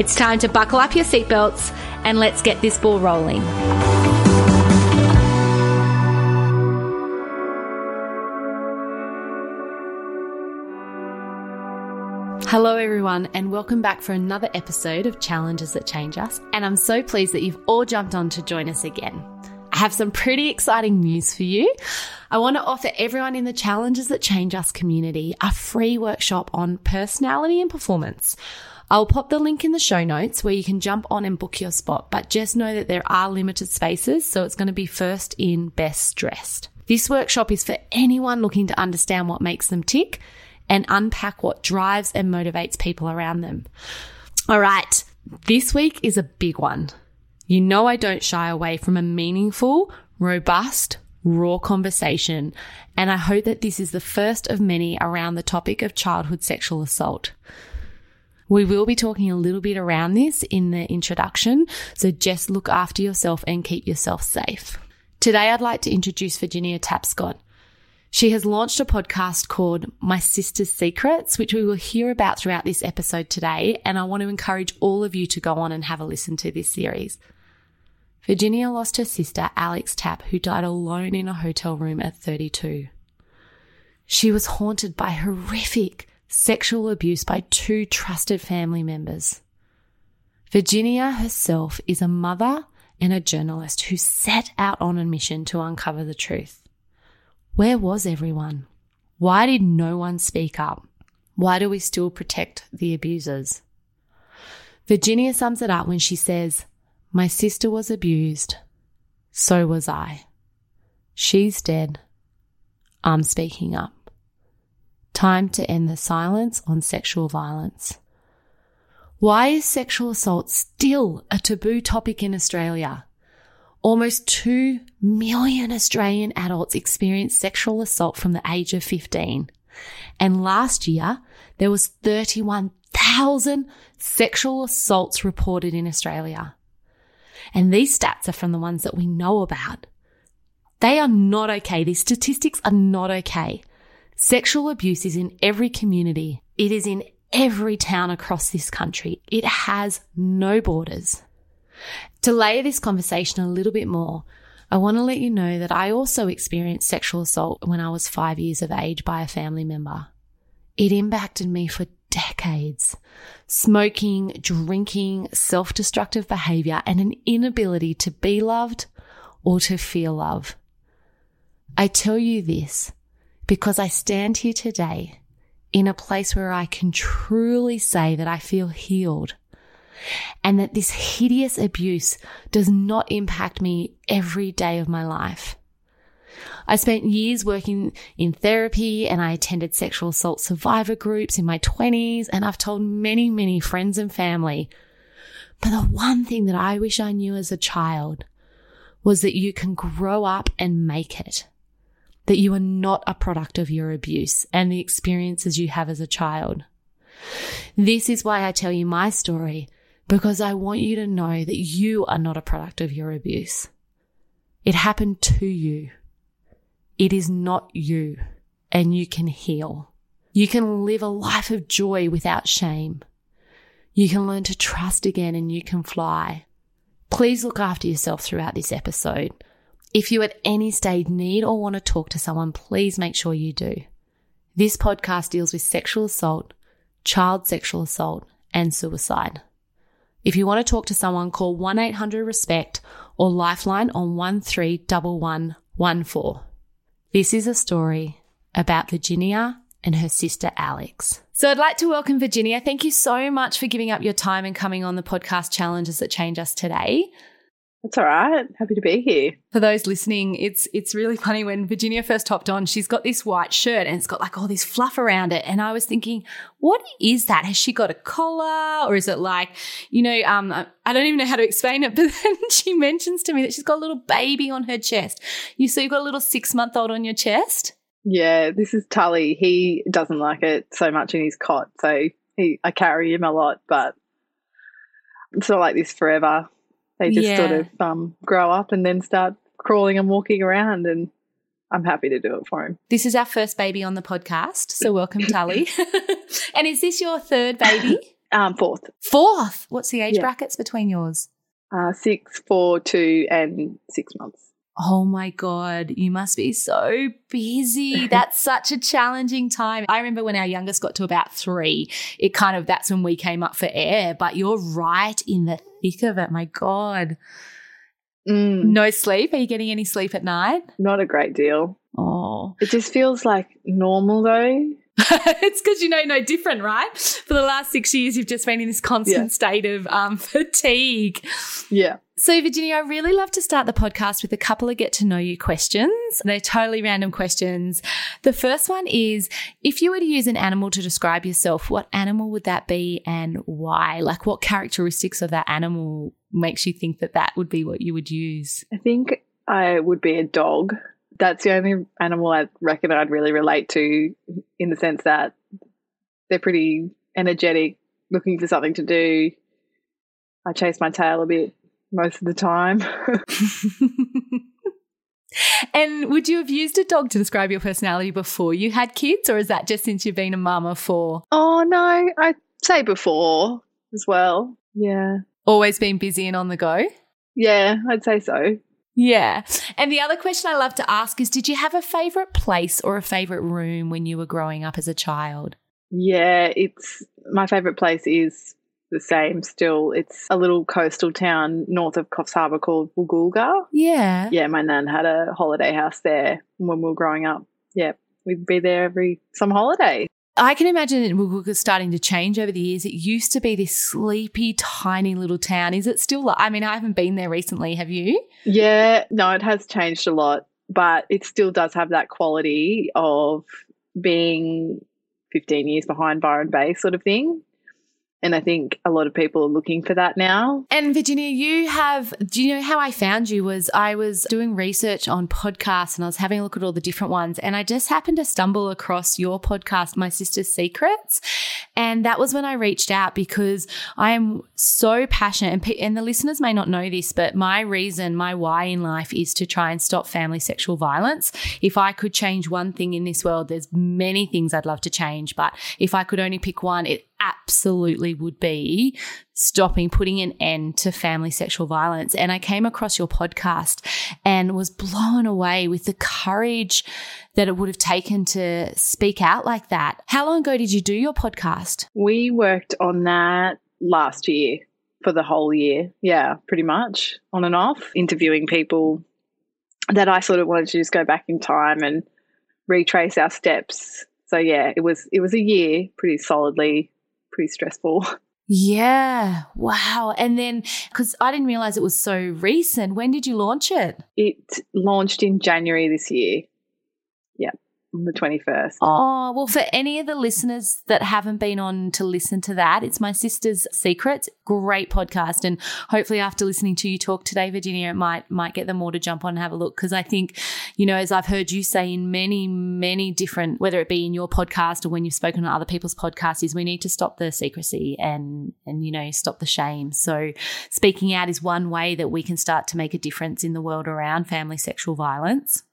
It's time to buckle up your seatbelts and let's get this ball rolling. Hello, everyone, and welcome back for another episode of Challenges That Change Us. And I'm so pleased that you've all jumped on to join us again. I have some pretty exciting news for you. I want to offer everyone in the Challenges That Change Us community a free workshop on personality and performance. I'll pop the link in the show notes where you can jump on and book your spot, but just know that there are limited spaces, so it's going to be first in, best dressed. This workshop is for anyone looking to understand what makes them tick and unpack what drives and motivates people around them. All right, this week is a big one. You know, I don't shy away from a meaningful, robust, raw conversation, and I hope that this is the first of many around the topic of childhood sexual assault. We will be talking a little bit around this in the introduction, so just look after yourself and keep yourself safe. Today, I'd like to introduce Virginia Tapscott. She has launched a podcast called My Sister's Secrets, which we will hear about throughout this episode today, and I want to encourage all of you to go on and have a listen to this series. Virginia lost her sister, Alex Tapp, who died alone in a hotel room at 32. She was haunted by horrific, sexual abuse by two trusted family members. Virginia herself is a mother and a journalist who set out on a mission to uncover the truth. Where was everyone? Why did no one speak up? Why do we still protect the abusers? Virginia sums it up when she says, My sister was abused. So was I. She's dead. I'm speaking up. Time to end the silence on sexual violence. Why is sexual assault still a taboo topic in Australia? Almost 2 million Australian adults experience sexual assault from the age of 15. And last year, there was 31,000 sexual assaults reported in Australia. And these stats are from the ones that we know about. They are not okay. These statistics are not okay. Sexual abuse is in every community. It is in every town across this country. It has no borders. To layer this conversation a little bit more, I want to let you know that I also experienced sexual assault when I was five years of age by a family member. It impacted me for decades. Smoking, drinking, self destructive behavior, and an inability to be loved or to feel love. I tell you this because I stand here today in a place where I can truly say that I feel healed and that this hideous abuse does not impact me every day of my life. I spent years working in therapy and I attended sexual assault survivor groups in my 20s and I've told many, many friends and family. But the one thing that I wish I knew as a child was that you can grow up and make it that you are not a product of your abuse and the experiences you have as a child. This is why I tell you my story, because I want you to know that you are not a product of your abuse. It happened to you. It is not you, and you can heal. You can live a life of joy without shame. You can learn to trust again and you can fly. Please look after yourself throughout this episode. If you at any stage need or want to talk to someone, please make sure you do. This podcast deals with sexual assault, child sexual assault, and suicide. If you want to talk to someone, call 1 800 RESPECT or Lifeline on 131114. This is a story about Virginia and her sister Alex. So I'd like to welcome Virginia. Thank you so much for giving up your time and coming on the podcast challenges that change us today. That's all right. Happy to be here. For those listening, it's it's really funny when Virginia first hopped on, she's got this white shirt and it's got like all this fluff around it. And I was thinking, what is that? Has she got a collar? Or is it like, you know, um, I don't even know how to explain it, but then she mentions to me that she's got a little baby on her chest. You so you've got a little six month old on your chest? Yeah, this is Tully. He doesn't like it so much in his cot, so he I carry him a lot, but it's not like this forever. They just yeah. sort of um, grow up and then start crawling and walking around and I'm happy to do it for him. This is our first baby on the podcast, so welcome, Tully. and is this your third baby? Um, fourth. Fourth. What's the age yeah. brackets between yours? Uh, six, four, two, and six months. Oh my God, you must be so busy. That's such a challenging time. I remember when our youngest got to about three, it kind of, that's when we came up for air, but you're right in the thick of it. My God. Mm. No sleep. Are you getting any sleep at night? Not a great deal. Oh. It just feels like normal though. it's because you know no different, right? For the last six years, you've just been in this constant yeah. state of um, fatigue. Yeah. So, Virginia, I really love to start the podcast with a couple of get to know you questions. They're totally random questions. The first one is if you were to use an animal to describe yourself, what animal would that be and why? Like, what characteristics of that animal makes you think that that would be what you would use? I think I would be a dog. That's the only animal I reckon I'd really relate to in the sense that they're pretty energetic, looking for something to do. I chase my tail a bit most of the time. and would you have used a dog to describe your personality before you had kids, or is that just since you've been a mama for? Oh, no, I'd say before as well. Yeah. Always been busy and on the go? Yeah, I'd say so. Yeah. And the other question I love to ask is Did you have a favorite place or a favorite room when you were growing up as a child? Yeah, it's my favorite place is the same still. It's a little coastal town north of Coffs Harbour called Woolgoolga. Yeah. Yeah, my nan had a holiday house there when we were growing up. Yeah, we'd be there every some holiday. I can imagine it Woolgoolga starting to change over the years. It used to be this sleepy, tiny little town. Is it still like, I mean, I haven't been there recently. Have you? Yeah, no, it has changed a lot, but it still does have that quality of being 15 years behind Byron Bay sort of thing. And I think a lot of people are looking for that now. And Virginia, you have, do you know how I found you? Was I was doing research on podcasts and I was having a look at all the different ones. And I just happened to stumble across your podcast, My Sister's Secrets. And that was when I reached out because I am so passionate. And, and the listeners may not know this, but my reason, my why in life is to try and stop family sexual violence. If I could change one thing in this world, there's many things I'd love to change. But if I could only pick one, it absolutely would be stopping, putting an end to family sexual violence. And I came across your podcast and was blown away with the courage that it would have taken to speak out like that. How long ago did you do your podcast? We worked on that last year for the whole year. Yeah, pretty much on and off, interviewing people that I sort of wanted to just go back in time and retrace our steps. So yeah, it was it was a year pretty solidly pretty stressful. Yeah. Wow. And then, because I didn't realize it was so recent, when did you launch it? It launched in January this year. Yeah on the 21st. Oh, well, for any of the listeners that haven't been on to listen to that, it's my sister's secrets. Great podcast. And hopefully after listening to you talk today, Virginia, it might might get them all to jump on and have a look. Because I think, you know, as I've heard you say in many, many different, whether it be in your podcast or when you've spoken on other people's podcasts, is we need to stop the secrecy and and, you know, stop the shame. So speaking out is one way that we can start to make a difference in the world around family sexual violence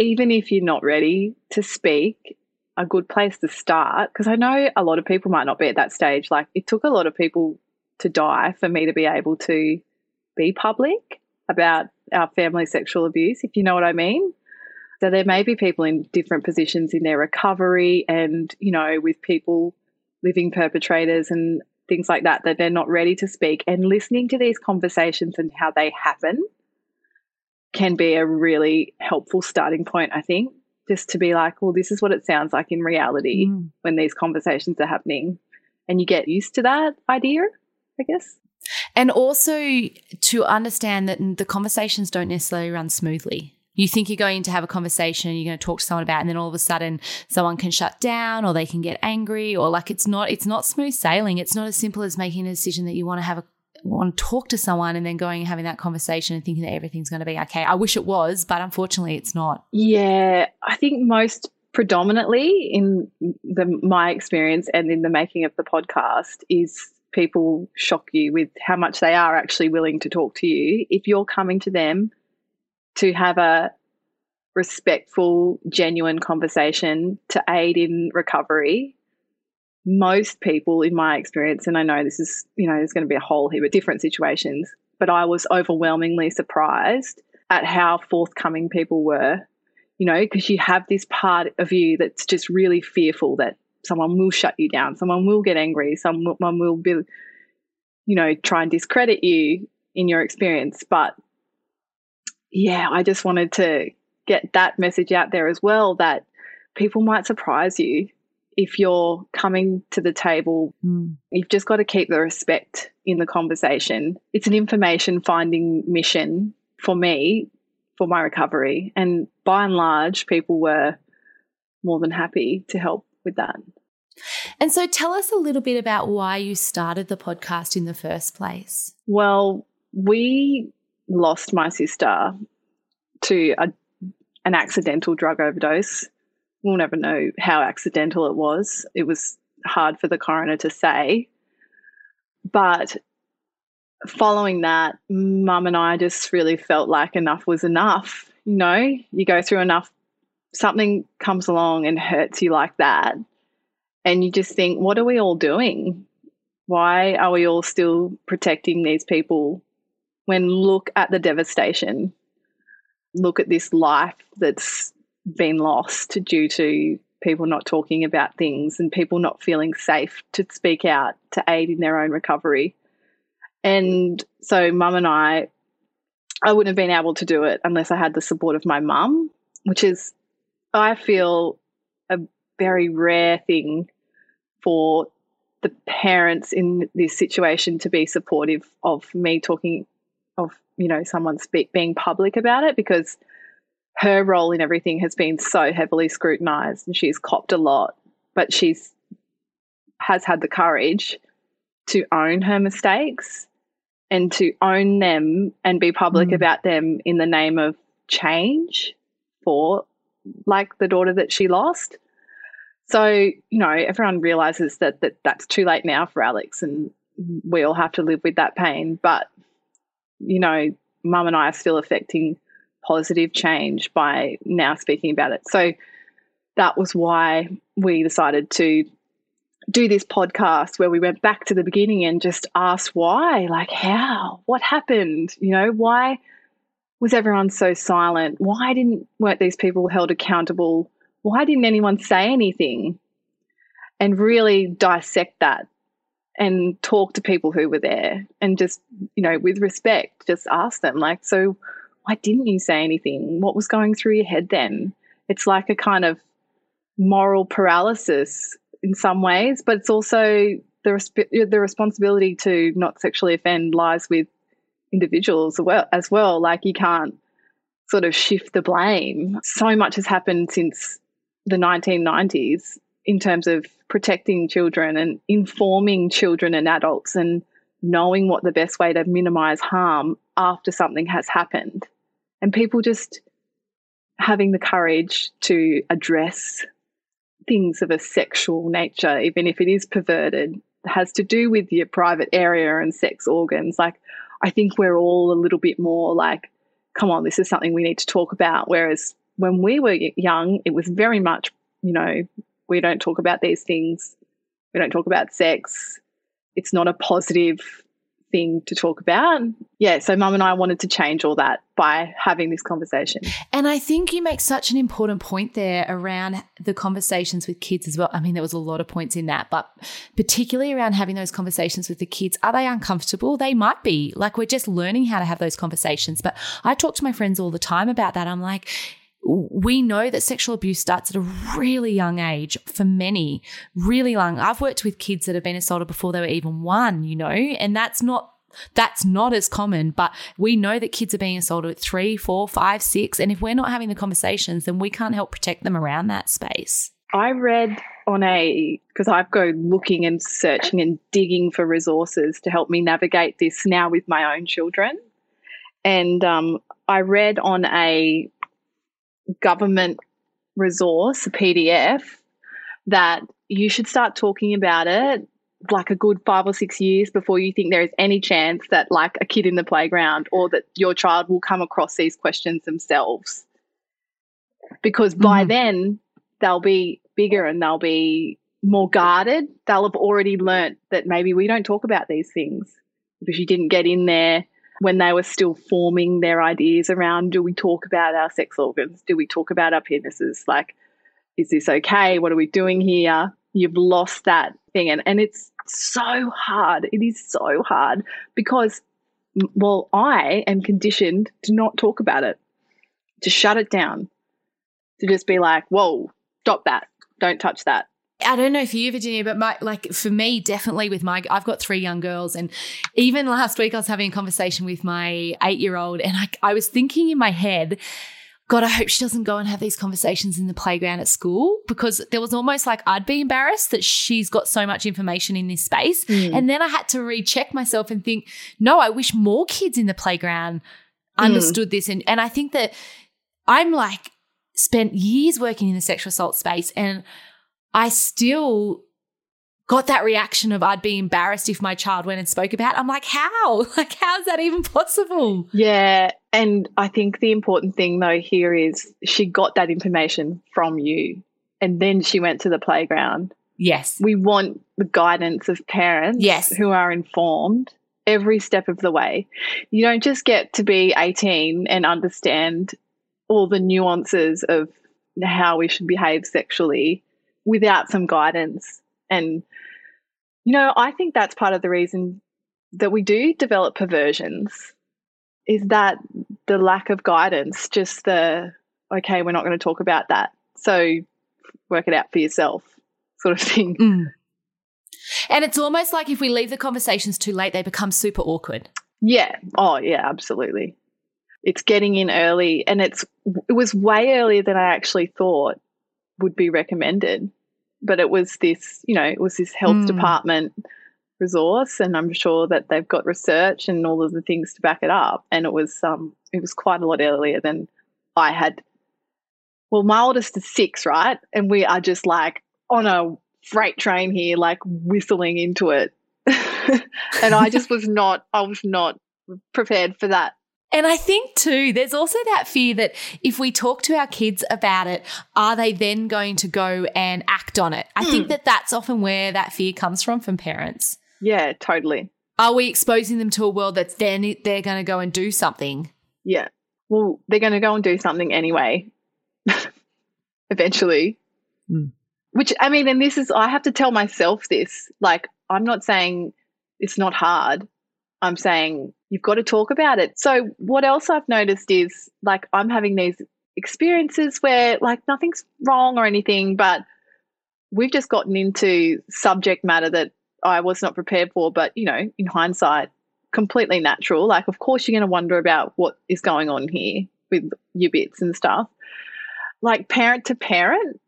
even if you're not ready to speak, a good place to start, because I know a lot of people might not be at that stage. Like it took a lot of people to die for me to be able to be public about our family sexual abuse, if you know what I mean. So there may be people in different positions in their recovery and, you know, with people living perpetrators and things like that, that they're not ready to speak. And listening to these conversations and how they happen can be a really helpful starting point, I think, just to be like, well, this is what it sounds like in reality mm. when these conversations are happening. And you get used to that idea, I guess. And also to understand that the conversations don't necessarily run smoothly. You think you're going to have a conversation, you're going to talk to someone about, it, and then all of a sudden someone can shut down or they can get angry or like it's not it's not smooth sailing. It's not as simple as making a decision that you want to have a want to talk to someone and then going and having that conversation and thinking that everything's going to be okay. I wish it was, but unfortunately it's not. Yeah, I think most predominantly in the my experience and in the making of the podcast is people shock you with how much they are actually willing to talk to you. If you're coming to them to have a respectful, genuine conversation to aid in recovery, most people, in my experience, and I know this is, you know, there's going to be a whole heap of different situations, but I was overwhelmingly surprised at how forthcoming people were, you know, because you have this part of you that's just really fearful that someone will shut you down, someone will get angry, someone will be, you know, try and discredit you in your experience. But yeah, I just wanted to get that message out there as well that people might surprise you if you're coming to the table. Mm. You've just got to keep the respect in the conversation. It's an information finding mission for me for my recovery. And by and large, people were more than happy to help with that. And so tell us a little bit about why you started the podcast in the first place. Well, we lost my sister to a, an accidental drug overdose. We'll never know how accidental it was. It was hard for the coroner to say. But following that, mum and I just really felt like enough was enough. You know, you go through enough, something comes along and hurts you like that. And you just think, what are we all doing? Why are we all still protecting these people when look at the devastation? Look at this life that's been lost due to people not talking about things and people not feeling safe to speak out to aid in their own recovery. And so, mum and I, I wouldn't have been able to do it unless I had the support of my mum, which is, I feel, a very rare thing for the parents in this situation to be supportive of me talking of you know someone speak, being public about it because her role in everything has been so heavily scrutinized and she's copped a lot but she's has had the courage to own her mistakes and to own them and be public mm. about them in the name of change for like the daughter that she lost. So, you know, everyone realizes that, that that's too late now for Alex and we all have to live with that pain. But, you know, mum and I are still affecting positive change by now speaking about it. So that was why we decided to do this podcast where we went back to the beginning and just asked why, like how, what happened, you know, why was everyone so silent? Why didn't weren't these people held accountable? Why didn't anyone say anything? And really dissect that and talk to people who were there and just, you know, with respect, just ask them like, so why didn't you say anything? What was going through your head then? It's like a kind of moral paralysis in some ways, but it's also the resp- the responsibility to not sexually offend lies with individuals as well, as well. Like you can't sort of shift the blame. So much has happened since the 1990s in terms of protecting children and informing children and adults and knowing what the best way to minimize harm after something has happened. And people just having the courage to address things of a sexual nature, even if it is perverted, has to do with your private area and sex organs. Like, I think we're all a little bit more like, come on, this is something we need to talk about. Whereas when we were young, it was very much, you know, we don't talk about these things. We don't talk about sex. It's not a positive thing to talk about. Yeah, so mum and I wanted to change all that by having this conversation. And I think you make such an important point there around the conversations with kids as well. I mean, there was a lot of points in that, but particularly around having those conversations with the kids. Are they uncomfortable? They might be. Like we're just learning how to have those conversations. But I talk to my friends all the time about that. I'm like, we know that sexual abuse starts at a really young age for many, really young. I've worked with kids that have been assaulted before they were even one, you know, and that's not That's not as common, but we know that kids are being assaulted at three, four, five, six. And if we're not having the conversations, then we can't help protect them around that space. I read on a, because I've go looking and searching and digging for resources to help me navigate this now with my own children. And um, I read on a government resource, a PDF, that you should start talking about it like a good five or six years before you think there is any chance that like a kid in the playground or that your child will come across these questions themselves because by mm. then they'll be bigger and they'll be more guarded they'll have already learnt that maybe we don't talk about these things because you didn't get in there when they were still forming their ideas around do we talk about our sex organs do we talk about our penises like is this okay what are we doing here you've lost that thing. And, and it's so hard. It is so hard because, well, I am conditioned to not talk about it, to shut it down, to just be like, whoa, stop that. Don't touch that. I don't know for you, Virginia, but my like for me, definitely with my I've got three young girls, and even last week I was having a conversation with my eight year old, and I, I was thinking in my head, God, I hope she doesn't go and have these conversations in the playground at school because there was almost like I'd be embarrassed that she's got so much information in this space. Mm. And then I had to recheck myself and think, no, I wish more kids in the playground mm. understood mm. this. And, and I think that I'm like, spent years working in the sexual assault space and I still got that reaction of I'd be embarrassed if my child went and spoke about. It. I'm like, how? Like, how's that even possible? Yeah. And I think the important thing though here is she got that information from you and then she went to the playground. Yes. We want the guidance of parents yes. who are informed every step of the way. You don't just get to be 18 and understand all the nuances of how we should behave sexually without some guidance and you know, I think that's part of the reason that we do develop perversions is that the lack of guidance, just the, okay, we're not going to talk about that. So work it out for yourself sort of thing. Mm. And it's almost like if we leave the conversations too late, they become super awkward. Yeah. Oh, yeah, absolutely. It's getting in early and it's it was way earlier than I actually thought would be recommended but it was this, you know, it was this health mm. department resource, and I'm sure that they've got research and all of the things to back it up. And it was, um, it was quite a lot earlier than I had. Well, my oldest is six, right? And we are just like on a freight train here, like whistling into it. and I just was not, I was not prepared for that and I think too, there's also that fear that if we talk to our kids about it, are they then going to go and act on it? I mm. think hmm. that that's often where that fear comes from from parents. Yeah, totally. Are we exposing them to a world that then they're going to go and do something? Yeah. Well, they're going to go and do something anyway, eventually. Mm. Which, I mean, and this is, I have to tell myself this. Like, I'm not saying it's not hard. I'm saying you've got to talk about it. So, what else I've noticed is like I'm having these experiences where like nothing's wrong or anything, but we've just gotten into subject matter that I was not prepared for, but you know, in hindsight, completely natural. Like, of course, you're going to wonder about what is going on here with your bits and stuff. Like, parent to parent,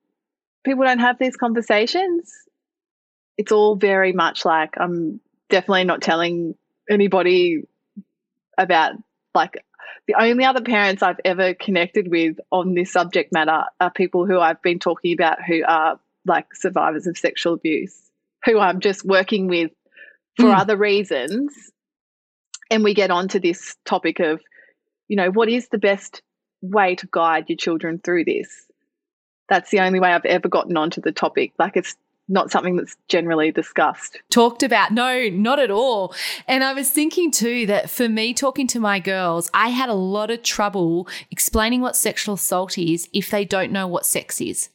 people don't have these conversations. It's all very much like I'm definitely not telling anybody about like the only other parents I've ever connected with on this subject matter are people who I've been talking about who are like survivors of sexual abuse, who I'm just working with for mm. other reasons. And we get onto this topic of, you know, what is the best way to guide your children through this? That's the only way I've ever gotten onto the topic. Like it's not something that's generally discussed. Talked about. No, not at all. And I was thinking too that for me, talking to my girls, I had a lot of trouble explaining what sexual assault is if they don't know what sex is.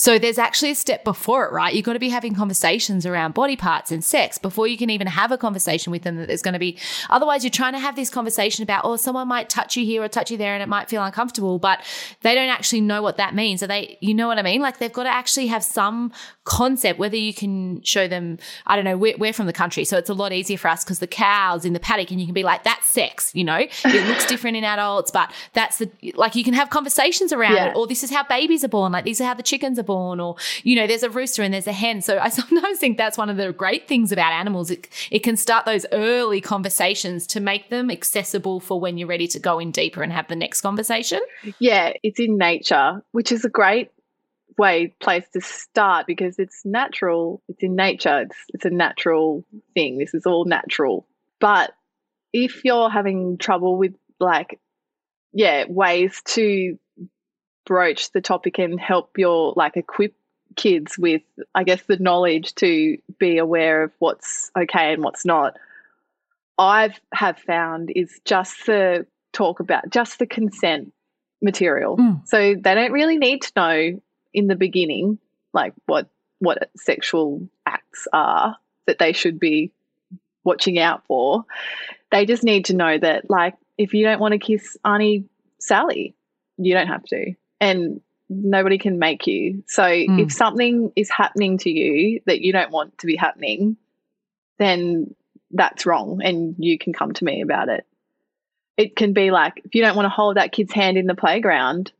So there's actually a step before it, right? You've got to be having conversations around body parts and sex before you can even have a conversation with them that there's going to be. Otherwise, you're trying to have this conversation about, oh, someone might touch you here or touch you there and it might feel uncomfortable, but they don't actually know what that means. So they, you know what I mean? Like they've got to actually have some concept, whether you can show them, I don't know, we're, we're from the country, so it's a lot easier for us because the cows in the paddock and you can be like, that's sex, you know? It looks different in adults, but that's the, like you can have conversations around yeah. it, or this is how babies are born, like these are how the chickens are born, or, you know, there's a rooster and there's a hen. So I sometimes think that's one of the great things about animals. It, it can start those early conversations to make them accessible for when you're ready to go in deeper and have the next conversation. Yeah, it's in nature, which is a great way place to start because it's natural it's in nature it's it's a natural thing this is all natural but if you're having trouble with like yeah ways to broach the topic and help your like equip kids with i guess the knowledge to be aware of what's okay and what's not. I've have found is just the talk about just the consent material. Mm. so they don't really need to know in the beginning like what what sexual acts are that they should be watching out for. They just need to know that like if you don't want to kiss auntie sally you don't have to and nobody can make you. So mm. if something is happening to you that you don't want to be happening, then that's wrong and you can come to me about it. It can be like if you don't want to hold that kid's hand in the playground,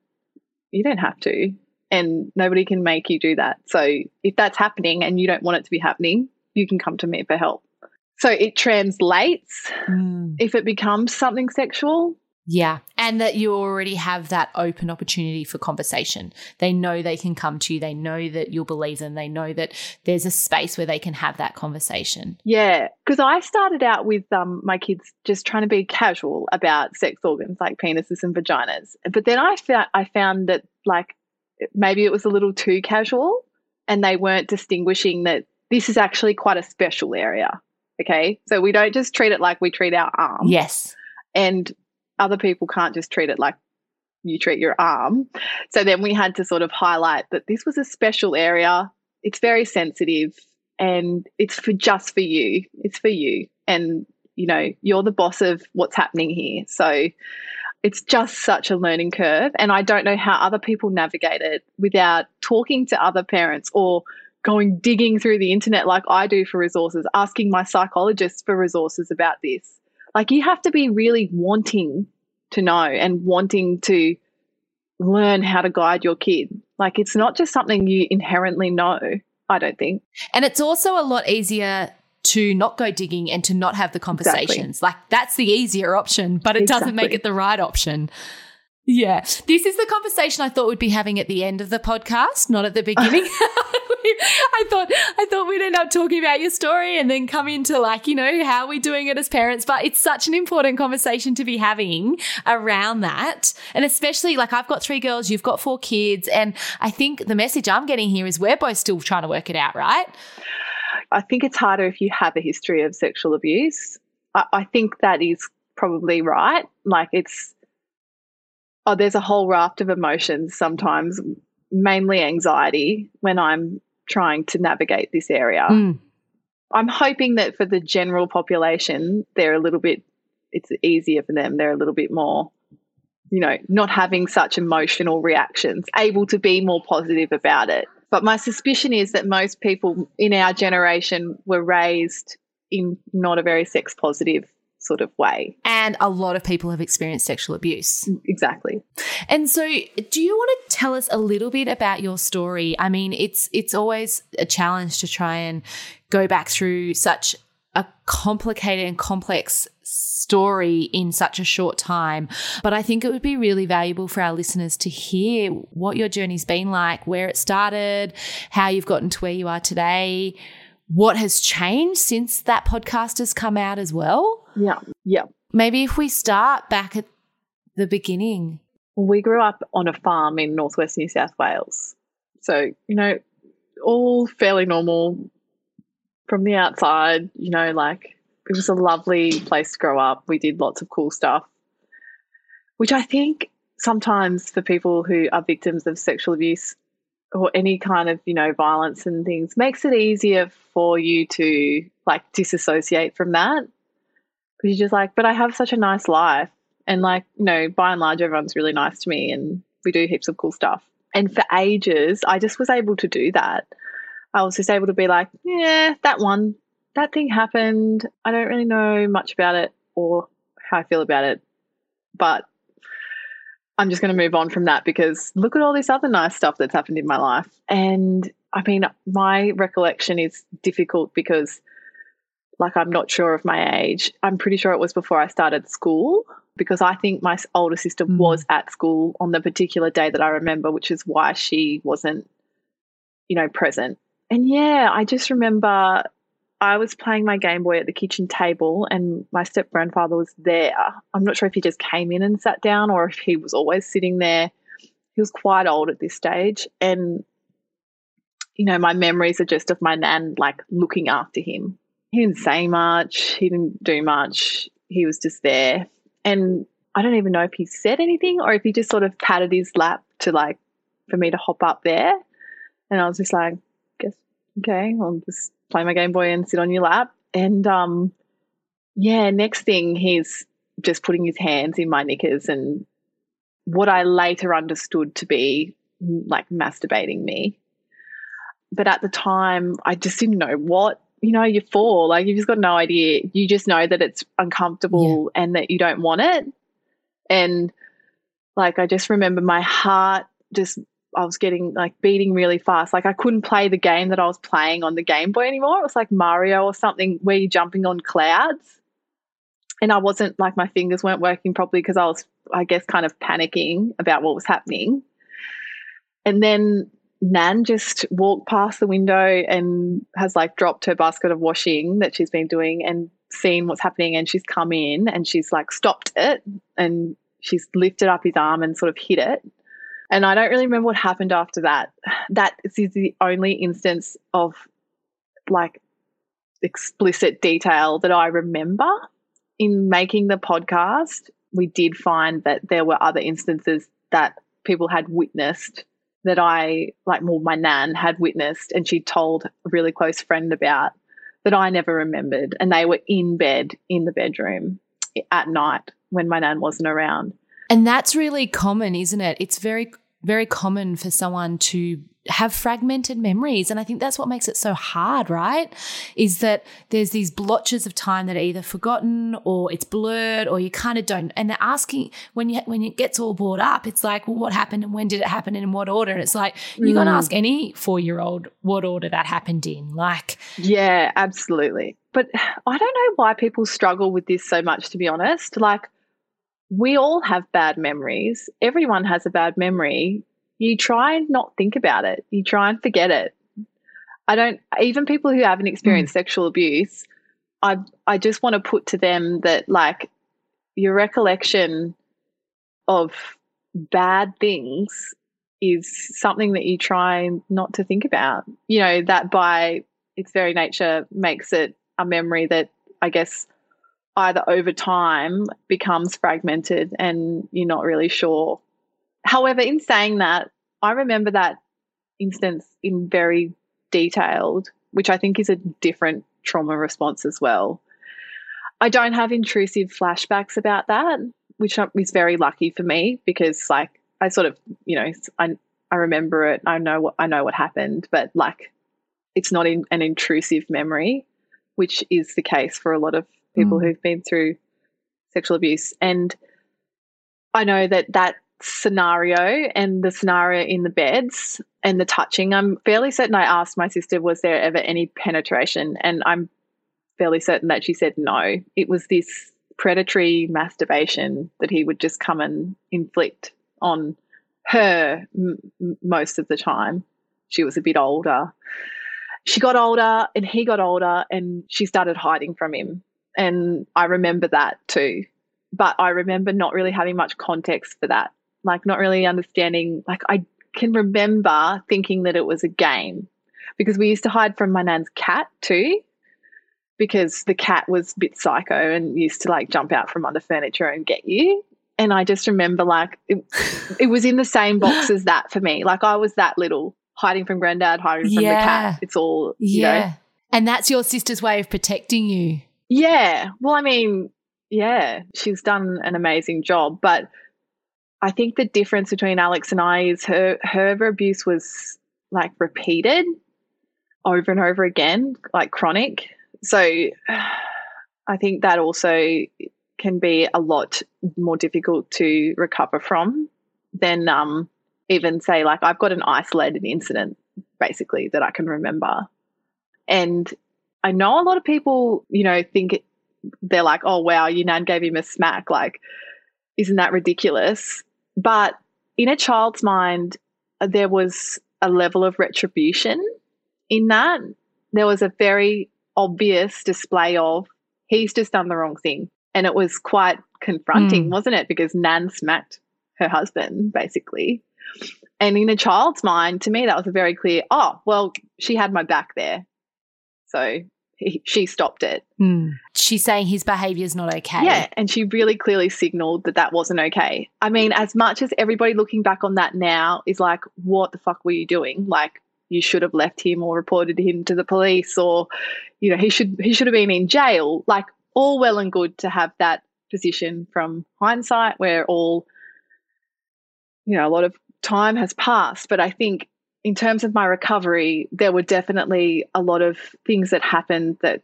you don't have to. And nobody can make you do that. So if that's happening and you don't want it to be happening, you can come to me for help. So it translates mm. if it becomes something sexual, yeah. And that you already have that open opportunity for conversation. They know they can come to you. They know that you'll believe them. They know that there's a space where they can have that conversation. Yeah. Because I started out with um, my kids just trying to be casual about sex organs like penises and vaginas. But then I found, I found that like maybe it was a little too casual and they weren't distinguishing that this is actually quite a special area. Okay. So we don't just treat it like we treat our arm. Yes. And other people can't just treat it like you treat your arm. So then we had to sort of highlight that this was a special area. It's very sensitive and it's for just for you. It's for you. And you know, you're the boss of what's happening here. So it's just such a learning curve and I don't know how other people navigate it without talking to other parents or going digging through the internet like I do for resources, asking my psychologist for resources about this. Like you have to be really wanting to know and wanting to learn how to guide your kid. Like it's not just something you inherently know, I don't think. And it's also a lot easier to not go digging and to not have the conversations. Exactly. Like that's the easier option, but it exactly. doesn't make it the right option. Yeah. This is the conversation I thought we'd be having at the end of the podcast, not at the beginning. I thought I thought we'd end up talking about your story and then come into like, you know, how are we doing it as parents? But it's such an important conversation to be having around that. And especially like I've got three girls, you've got four kids. And I think the message I'm getting here is we're both still trying to work it out, right? I think it's harder if you have a history of sexual abuse. I, I think that is probably right. Like it's oh, there's a whole raft of emotions sometimes, mainly anxiety when I'm trying to navigate this area. Mm. I'm hoping that for the general population, they're a little bit, it's easier for them. They're a little bit more, you know, not having such emotional reactions, able to be more positive about it. But my suspicion is that most people in our generation were raised in not a very sex positive sort of way. And a lot of people have experienced sexual abuse. Exactly. And so do you want to tell us a little bit about your story? I mean, it's it's always a challenge to try and go back through such a complicated and complex story in such a short time. But I think it would be really valuable for our listeners to hear what your journey's been like, where it started, how you've gotten to where you are today, what has changed since that podcast has come out as well. Yeah. Yeah. Maybe if we start back at the beginning. We grew up on a farm in northwest New South Wales. So, you know, all fairly normal from the outside, you know, like it was a lovely place to grow up. We did lots of cool stuff, which I think sometimes for people who are victims of sexual abuse or any kind of, you know, violence and things makes it easier for you to like disassociate from that. Because you're just like, but I have such a nice life. And like, you know, by and large, everyone's really nice to me and we do heaps of cool stuff. And for ages, I just was able to do that. I was just able to be like, yeah, that one, that thing happened. I don't really know much about it or how I feel about it. But I'm just going to move on from that because look at all this other nice stuff that's happened in my life. And I mean, my recollection is difficult because, like, I'm not sure of my age. I'm pretty sure it was before I started school because I think my older sister mm. was at school on the particular day that I remember, which is why she wasn't, you know, present. And yeah, I just remember I was playing my Game Boy at the kitchen table and my step grandfather was there. I'm not sure if he just came in and sat down or if he was always sitting there. He was quite old at this stage. And, you know, my memories are just of my nan like looking after him. He didn't say much, he didn't do much. He was just there. And I don't even know if he said anything or if he just sort of patted his lap to like for me to hop up there. And I was just like, guess okay, I'll just play my Game Boy and sit on your lap. And um, yeah, next thing he's just putting his hands in my knickers and what I later understood to be like masturbating me. But at the time, I just didn't know what. You know, you're four, like you've just got no idea. You just know that it's uncomfortable yeah. and that you don't want it. And like, I just remember my heart just I was getting like beating really fast. Like I couldn't play the game that I was playing on the Game Boy anymore. It was like Mario or something where you're jumping on clouds. And I wasn't like my fingers weren't working properly because I was, I guess, kind of panicking about what was happening. And then Nan just walked past the window and has like dropped her basket of washing that she's been doing and seen what's happening. And she's come in and she's like stopped it and she's lifted up his arm and sort of hit it and I don't really remember what happened after that. That is the only instance of like explicit detail that I remember. In making the podcast, we did find that there were other instances that people had witnessed that I, like, more my nan had witnessed and she told a really close friend about that I never remembered. And they were in bed in the bedroom at night when my nan wasn't around. And that's really common, isn't it? It's very, very common for someone to have fragmented memories. And I think that's what makes it so hard, right? Is that there's these blotches of time that are either forgotten or it's blurred or you kind of don't. And they're asking when you when it gets all brought up, it's like, well, what happened and when did it happen and in what order? And it's like mm. you're gonna ask any four year old what order that happened in. Like Yeah, absolutely. But I don't know why people struggle with this so much, to be honest. Like we all have bad memories. Everyone has a bad memory. You try and not think about it. You try and forget it. I don't even people who haven't experienced mm. sexual abuse, I I just want to put to them that like your recollection of bad things is something that you try not to think about. You know, that by its very nature makes it a memory that I guess either over time becomes fragmented and you're not really sure. However, in saying that, I remember that instance in very detailed, which I think is a different trauma response as well. I don't have intrusive flashbacks about that, which is very lucky for me because, like, I sort of, you know, I I remember it. I know what I know what happened, but like, it's not in, an intrusive memory, which is the case for a lot of people mm. who've been through sexual abuse. And I know that that scenario and the scenario in the beds and the touching, I'm fairly certain I asked my sister, was there ever any penetration? And I'm fairly certain that she said no. It was this predatory masturbation that he would just come and inflict on her m- most of the time. She was a bit older. She got older and he got older and she started hiding from him. And I remember that too. But I remember not really having much context for that. Like, not really understanding. Like, I can remember thinking that it was a game because we used to hide from my nan's cat too because the cat was a bit psycho and used to like jump out from under furniture and get you. And I just remember like it, it was in the same box as that for me. Like I was that little hiding from granddad, hiding from yeah. the cat. It's all, yeah. Know. And that's your sister's way of protecting you. Yeah. Well, I mean, yeah, she's done an amazing job. But I think the difference between Alex and I is her her abuse was like repeated over and over again, like chronic. So I think that also can be a lot more difficult to recover from than um, even say like I've got an isolated incident basically that I can remember. And I know a lot of people, you know, think they're like, oh, wow, your nan gave him a smack. Like, isn't that ridiculous? But in a child's mind, there was a level of retribution in that. There was a very obvious display of he's just done the wrong thing. And it was quite confronting, mm. wasn't it? Because Nan smacked her husband, basically. And in a child's mind, to me, that was a very clear, oh, well, she had my back there. So he, she stopped it. Mm. She's saying his behavior is not okay. Yeah. And she really clearly signaled that that wasn't okay. I mean, as much as everybody looking back on that now is like, what the fuck were you doing? Like, you should have left him or reported him to the police or, you know, he should he should have been in jail. Like, all well and good to have that position from hindsight where all, you know, a lot of time has passed. But I think in terms of my recovery, there were definitely a lot of things that happened that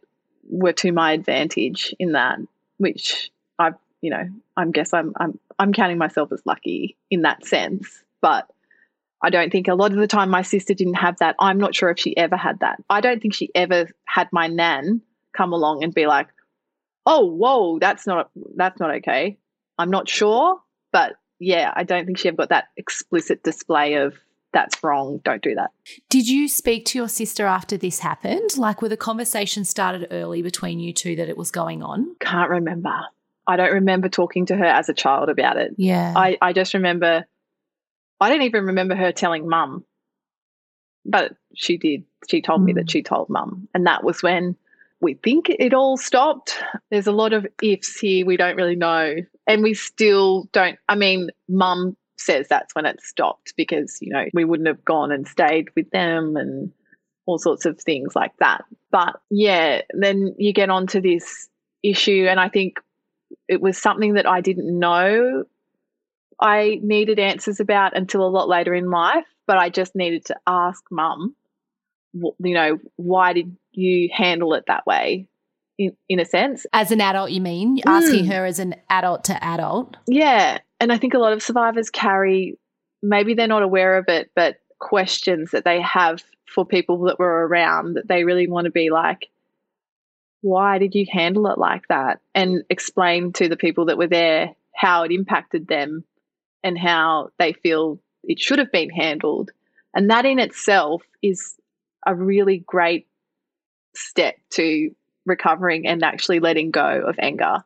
were to my advantage in that, which I, you know, I guess I'm I'm I'm counting myself as lucky in that sense. But I don't think a lot of the time my sister didn't have that. I'm not sure if she ever had that. I don't think she ever had my nan come along and be like, "Oh, whoa, that's not that's not okay." I'm not sure, but yeah, I don't think she ever got that explicit display of that's wrong. Don't do that. Did you speak to your sister after this happened? Like, were the conversations started early between you two that it was going on? Can't remember. I don't remember talking to her as a child about it. Yeah. I, I just remember, I don't even remember her telling mum, but she did. She told mm. me that mm. she told mum. And that was when we think it all stopped. There's a lot of ifs here. We don't really know. And we still don't. I mean, mum says that's when it stopped because, you know, we wouldn't have gone and stayed with them and all sorts of things like that. But yeah, then you get onto this issue, and I think it was something that I didn't know I needed answers about until a lot later in life, but I just needed to ask mum, you know, why did you handle it that way? In, in a sense. As an adult, you mean? Asking mm. her as an adult to adult? Yeah and I think a lot of survivors carry, maybe they're not aware of it, but questions that they have for people that were around that they really want to be like, why did you handle it like that? And explain to the people that were there how it impacted them and how they feel it should have been handled. And that in itself is a really great step to recovering and actually letting go of anger.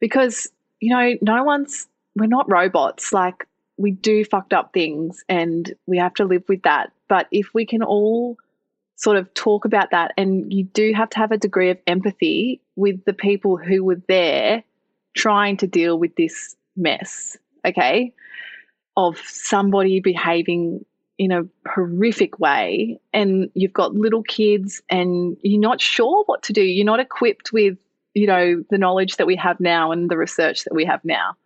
Because, you know, no one's we're not robots. Like we do fucked up things and we have to live with that. But if we can all sort of talk about that, and you do have to have a degree of empathy with the people who were there trying to deal with this mess, okay, of somebody behaving in a horrific way, and you've got little kids and you're not sure what to do, you're not equipped with, you know, the knowledge that we have now and the research that we have now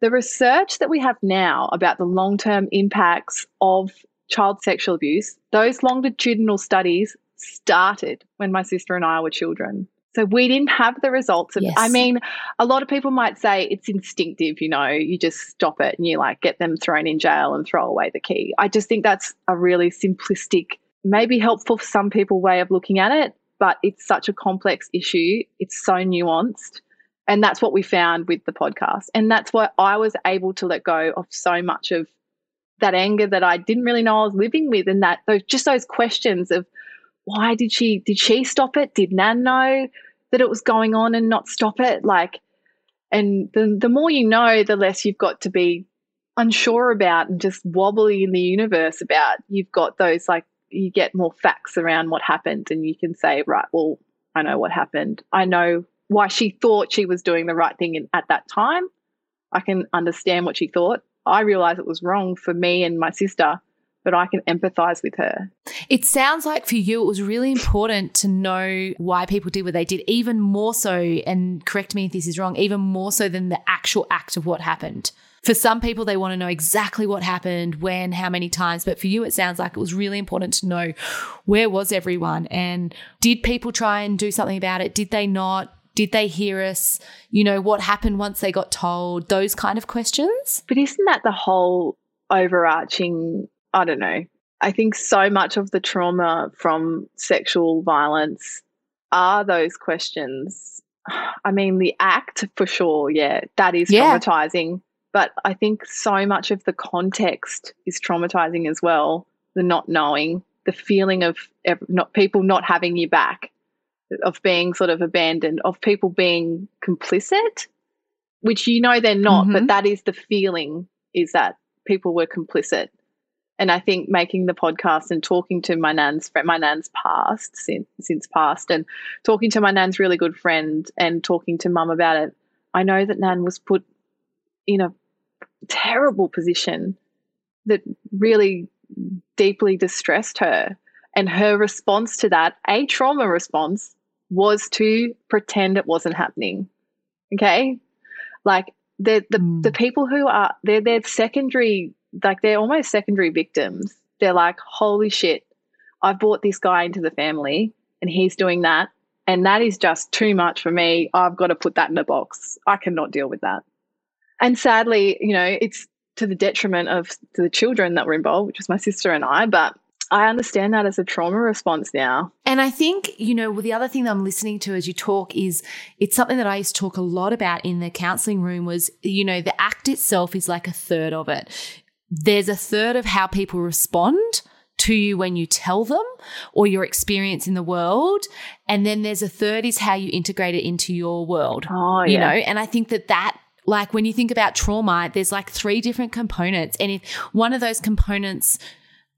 the research that we have now about the long term impacts of child sexual abuse, those longitudinal studies started when my sister and I were children. So we didn't have the results of, yes. I mean, a lot of people might say it's instinctive, you know, you just stop it and you like get them thrown in jail and throw away the key. I just think that's a really simplistic, maybe helpful for some people way of looking at it, but it's such a complex issue. It's so nuanced and that's what we found with the podcast. And that's why I was able to let go of so much of that anger that I didn't really know I was living with. And that those just those questions of why did she did she stop it? Did Nan know that it was going on and not stop it? Like and the the more you know, the less you've got to be unsure about and just wobbly in the universe about. You've got those like you get more facts around what happened and you can say, right, well, I know what happened. I know why she thought she was doing the right thing in, at that time. I can understand what she thought. I realize it was wrong for me and my sister, but I can empathize with her. It sounds like for you, it was really important to know why people did what they did, even more so, and correct me if this is wrong, even more so than the actual act of what happened. For some people, they want to know exactly what happened, when, how many times. But for you, it sounds like it was really important to know where was everyone and did people try and do something about it? Did they not? Did they hear us? You know, what happened once they got told? Those kind of questions. But isn't that the whole overarching? I don't know. I think so much of the trauma from sexual violence are those questions. I mean, the act for sure, yeah, that is Yeah. traumatizing. But I think so much of the context is traumatizing as well. The not knowing, the feeling of not people not having you back, of being sort of abandoned, of people being complicit, which you know they're not, Mhm. but that is the feeling is that people were complicit. And I think making the podcast and talking to my nan's friend, my nan's past since since past, and talking to my nan's really good friend and talking to mum about it, I know that nan was put in a terrible position that really deeply distressed her. And her response to that, a trauma response, was to pretend it wasn't happening. Okay? Like the the, Mm. the people who are they're they're secondary, like they're almost secondary victims. They're like, holy shit, I've brought this guy into the family and he's doing that. And that is just too much for me. I've got to put that in a box. I cannot deal with that. And sadly, you know, it's to the detriment of to the children that were involved, which was my sister and I. But I understand that as a trauma response now. And I think, you know, well, the other thing that I'm listening to as you talk is it's something that I used to talk a lot about in the counseling room was, you know, the act itself is like a third of it. There's a third of how people respond to you when you tell them or your experience in the world. And then there's a third is how you integrate it into your world. Oh, you yeah. know, and I think that that like when you think about trauma, there's like three different components. And if one of those components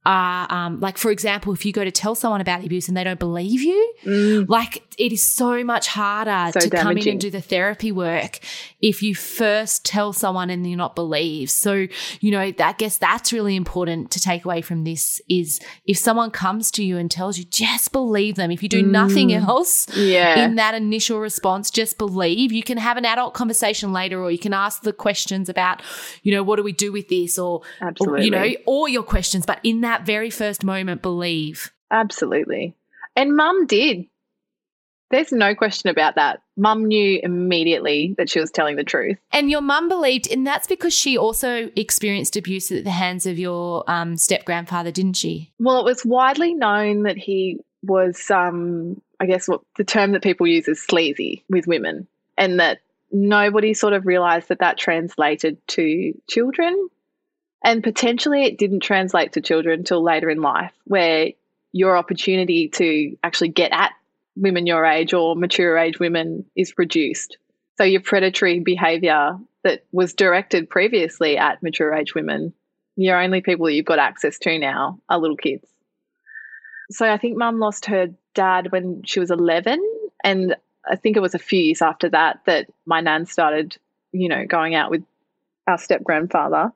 are um, like, for example, if you go to tell someone about the abuse and they don't believe you, Mm. like it is so much harder So to come in and do the therapy work if you first tell someone and you're not believed. So, you know, I guess that's really important to take away from this is if someone comes to you and tells you, just believe them. If you do mm. nothing else, Yeah. in that initial response, just believe. You can have an adult conversation later, or you can ask the questions about, you know, what do we do with this, or, or, you know, all your questions. But in that very first moment, believe. Absolutely. And mum did. There's no question about that. Mum knew immediately that she was telling the truth. And your mum believed, and that's because she also experienced abuse at the hands of your um, step grandfather, didn't she? Well, it was widely known that he was, um, I guess, what the term that people use is sleazy with women, and that nobody sort of realized that that translated to children. And potentially it didn't translate to children until later in life, where your opportunity to actually get at women your age or mature age women is reduced. So your predatory behavior that was directed previously at mature age women, your only people you've got access to now are little kids. So I think mum lost her dad when she was 11. And I think it was a few years after that that my nan started, you know, going out with our step grandfather.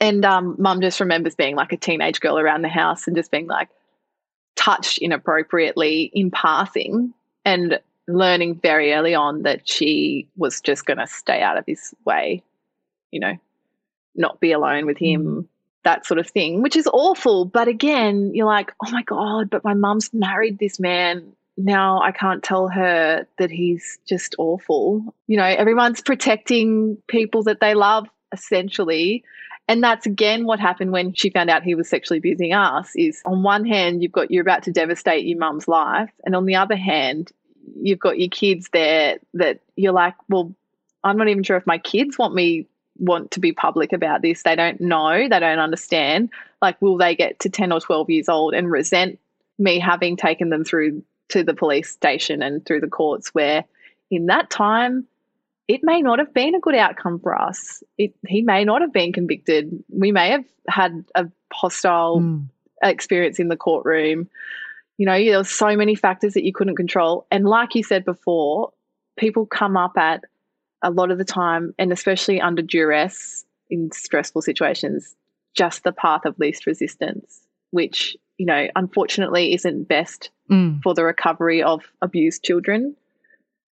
And um, mum just remembers being like a teenage girl around the house and just being like touched inappropriately in passing and learning very early on that she was just going to stay out of his way, you know, not be alone with him, mm. that sort of thing, which is awful. But again, you're like, oh my God, but my mum's married this man. Now I can't tell her that he's just awful. You know, everyone's protecting people that they love, essentially. And that's again what happened when she found out he was sexually abusing us is on one hand you've got you're about to devastate your mum's life and on the other hand you've got your kids there that you're like, well, I'm not even sure if my kids want me want to be public about this. They don't know, they don't understand. Like will they get to 10 or 12 years old and resent me having taken them through to the police station and through the courts where in that time it may not have been a good outcome for us. It, he may not have been convicted. We may have had a hostile Mm. experience in the courtroom. You know, there were so many factors that you couldn't control. And like you said before, people come up at a lot of the time, and especially under duress in stressful situations, just the path of least resistance, which, you know, unfortunately isn't best Mm. for the recovery of abused children.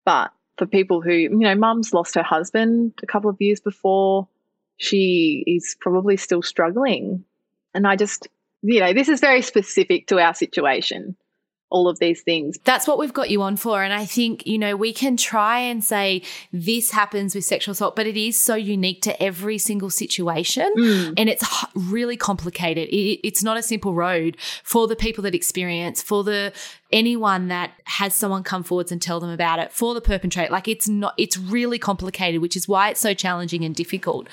But for people who, you know, mum's lost her husband a couple of years before, she is probably still struggling. And I just, you know, this is very specific to our situation, all of these things. That's what we've got you on for. And I think, you know, we can try and say this happens with sexual assault, but it is so unique to every single situation. Mm. And it's really complicated. It, it's not a simple road for the people that experience, for the anyone that has someone come forwards and tell them about it, for the perpetrator. Like it's not, it's really complicated, which is why it's so challenging and difficult.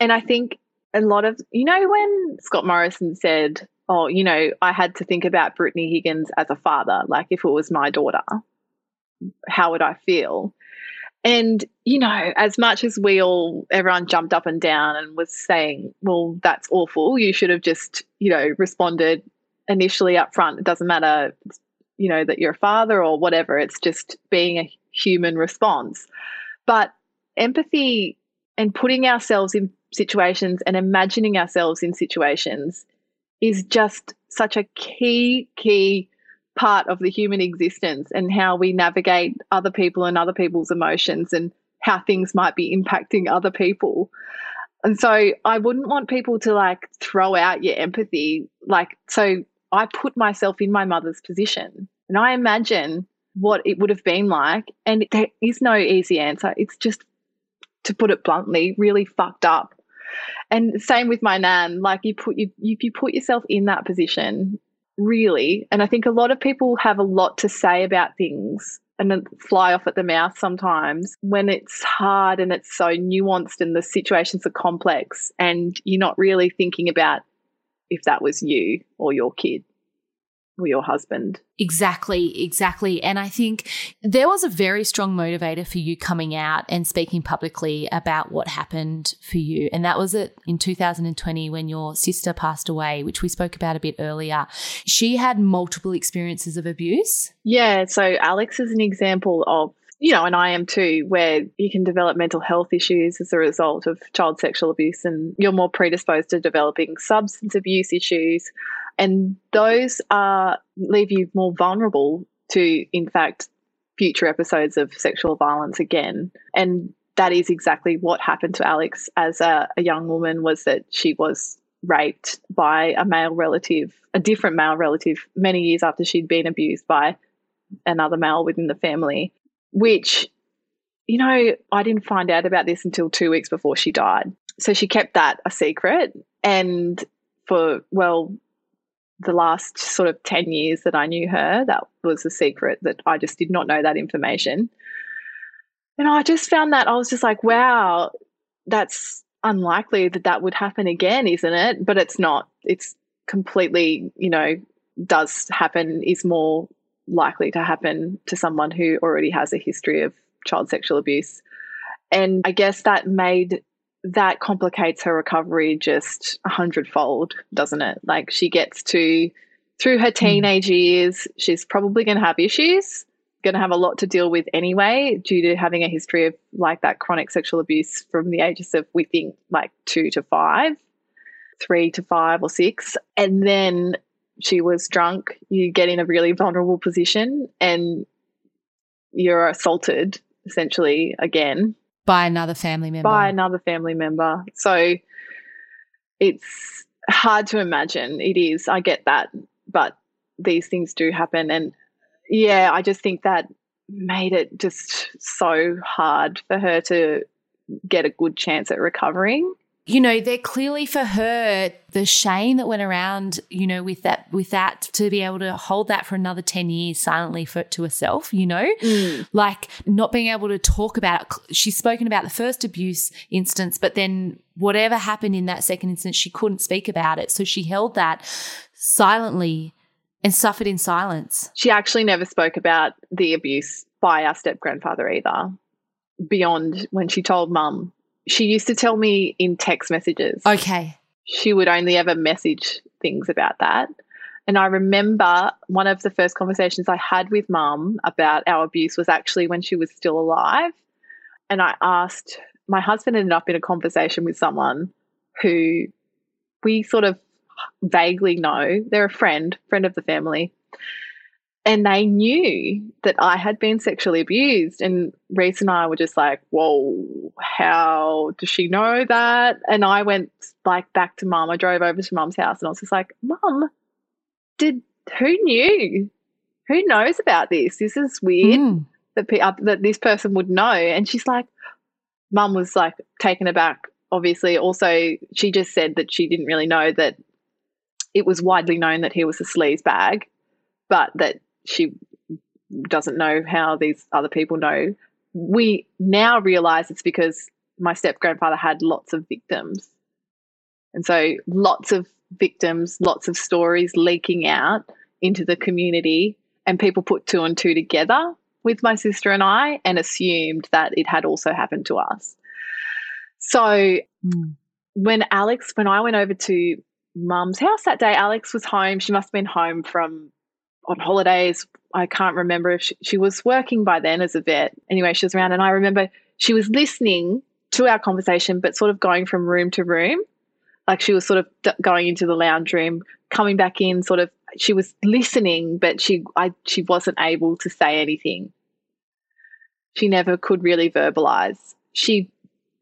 And I think a lot of, you know, when Scott Morrison said, oh, you know, I had to think about Brittany Higgins as a father, like if it was my daughter, how would I feel? And, you know, as much as we all, everyone jumped up and down and was saying, well, that's awful. You should have just, you know, responded initially up front. It doesn't matter, you know, that you're a father or whatever. It's just being a human response. But empathy and putting ourselves in situations and imagining ourselves in situations is just such a key, key part of the human existence and how we navigate other people and other people's emotions and how things might be impacting other people. And so I wouldn't want people to like throw out your empathy. Like, so I put myself in my mother's position and I imagine what it would have been like. And there is no easy answer. It's just, to put it bluntly, really fucked up. And same with my nan. Like you put you if you put yourself in that position, really, and I think a lot of people have a lot to say about things and fly off at the mouth sometimes when it's hard and it's so nuanced and the situations are complex and you're not really thinking about if that was you or your kid or your husband. Exactly, exactly. And I think there was a very strong motivator for you coming out and speaking publicly about what happened for you. And that was it in 2020 when your sister passed away, which we spoke about a bit earlier. She had multiple experiences of abuse. Yeah, so Alex is an example of, you know, and I am too, where you can develop mental health issues as a result of child sexual abuse and you're more predisposed to developing substance abuse issues. And those are leave you more vulnerable to, in fact, future episodes of sexual violence again. And that is exactly what happened to Alex as a, a young woman was that she was raped by a male relative, a different male relative, many years after she'd been abused by another male within the family, which, you know, I didn't find out about this until two weeks before she died. So she kept that a secret. And for, well, the last sort of 10 years that I knew her, that was a secret that I just did not know that information. And I just found that I was just like, wow, that's unlikely that that would happen again, isn't it? But it's not. It's completely, you know, does happen, is more likely to happen to someone who already has a history of child sexual abuse. And I guess that made that complicates her recovery just a hundredfold, doesn't it? Like she gets to, through her hmm. teenage years, she's probably going to have issues, going to have a lot to deal with anyway, due to having a history of like that chronic sexual abuse from the ages of, we think, like two to five, three to five or six. And then she was drunk, you get in a really vulnerable position and you're assaulted essentially again By another family member. by another family member. So it's hard to imagine. It is. I get that. But these things do happen. And yeah, I just think that made it just so hard for her to get a good chance at recovering. You know, they're clearly for her the shame that went around, you know, with that, with that to be able to hold that for another 10 years silently for to herself, you know, mm. like not being able to talk about it. She's spoken about the first abuse instance, but then whatever happened in that second instance, she couldn't speak about it. So she held that silently and suffered in silence. She actually never spoke about the abuse by our step grandfather either, beyond when she told mum. She used to tell me in text messages. Okay. she would only ever message things about that. And I remember one of the first conversations I had with mum about our abuse was actually when she was still alive. And I asked, my husband ended up in a conversation with someone who we sort of vaguely know they're a friend, friend of the family. And they knew that I had been sexually abused. And Reese and I were just like, whoa, how does she know that? And I went like back to mum. I drove over to mum's house and I was just like, Mum, did who knew? Who knows about this? This is weird mm. that, uh, that this person would know. And she's like, Mum was like taken aback. Obviously, also, she just said that she didn't really know that it was widely known that he was a sleaze bag, but that she doesn't know how these other people know. We now realize it's because my step grandfather had lots of victims. And so lots of victims, lots of stories leaking out into the community, and people put two and two together with my sister and I and assumed that it had also happened to us. So mm. when Alex, when I went over to mum's house that day, Alex was home. She must have been home from on holidays. I can't remember if she, she was working by then as a vet. Anyway, she was around, and I remember she was listening to our conversation, but sort of going from room to room. Like she was sort of d- going into the lounge room, coming back in, sort of. She was listening, but she I she wasn't able to say anything. She never could really verbalize. She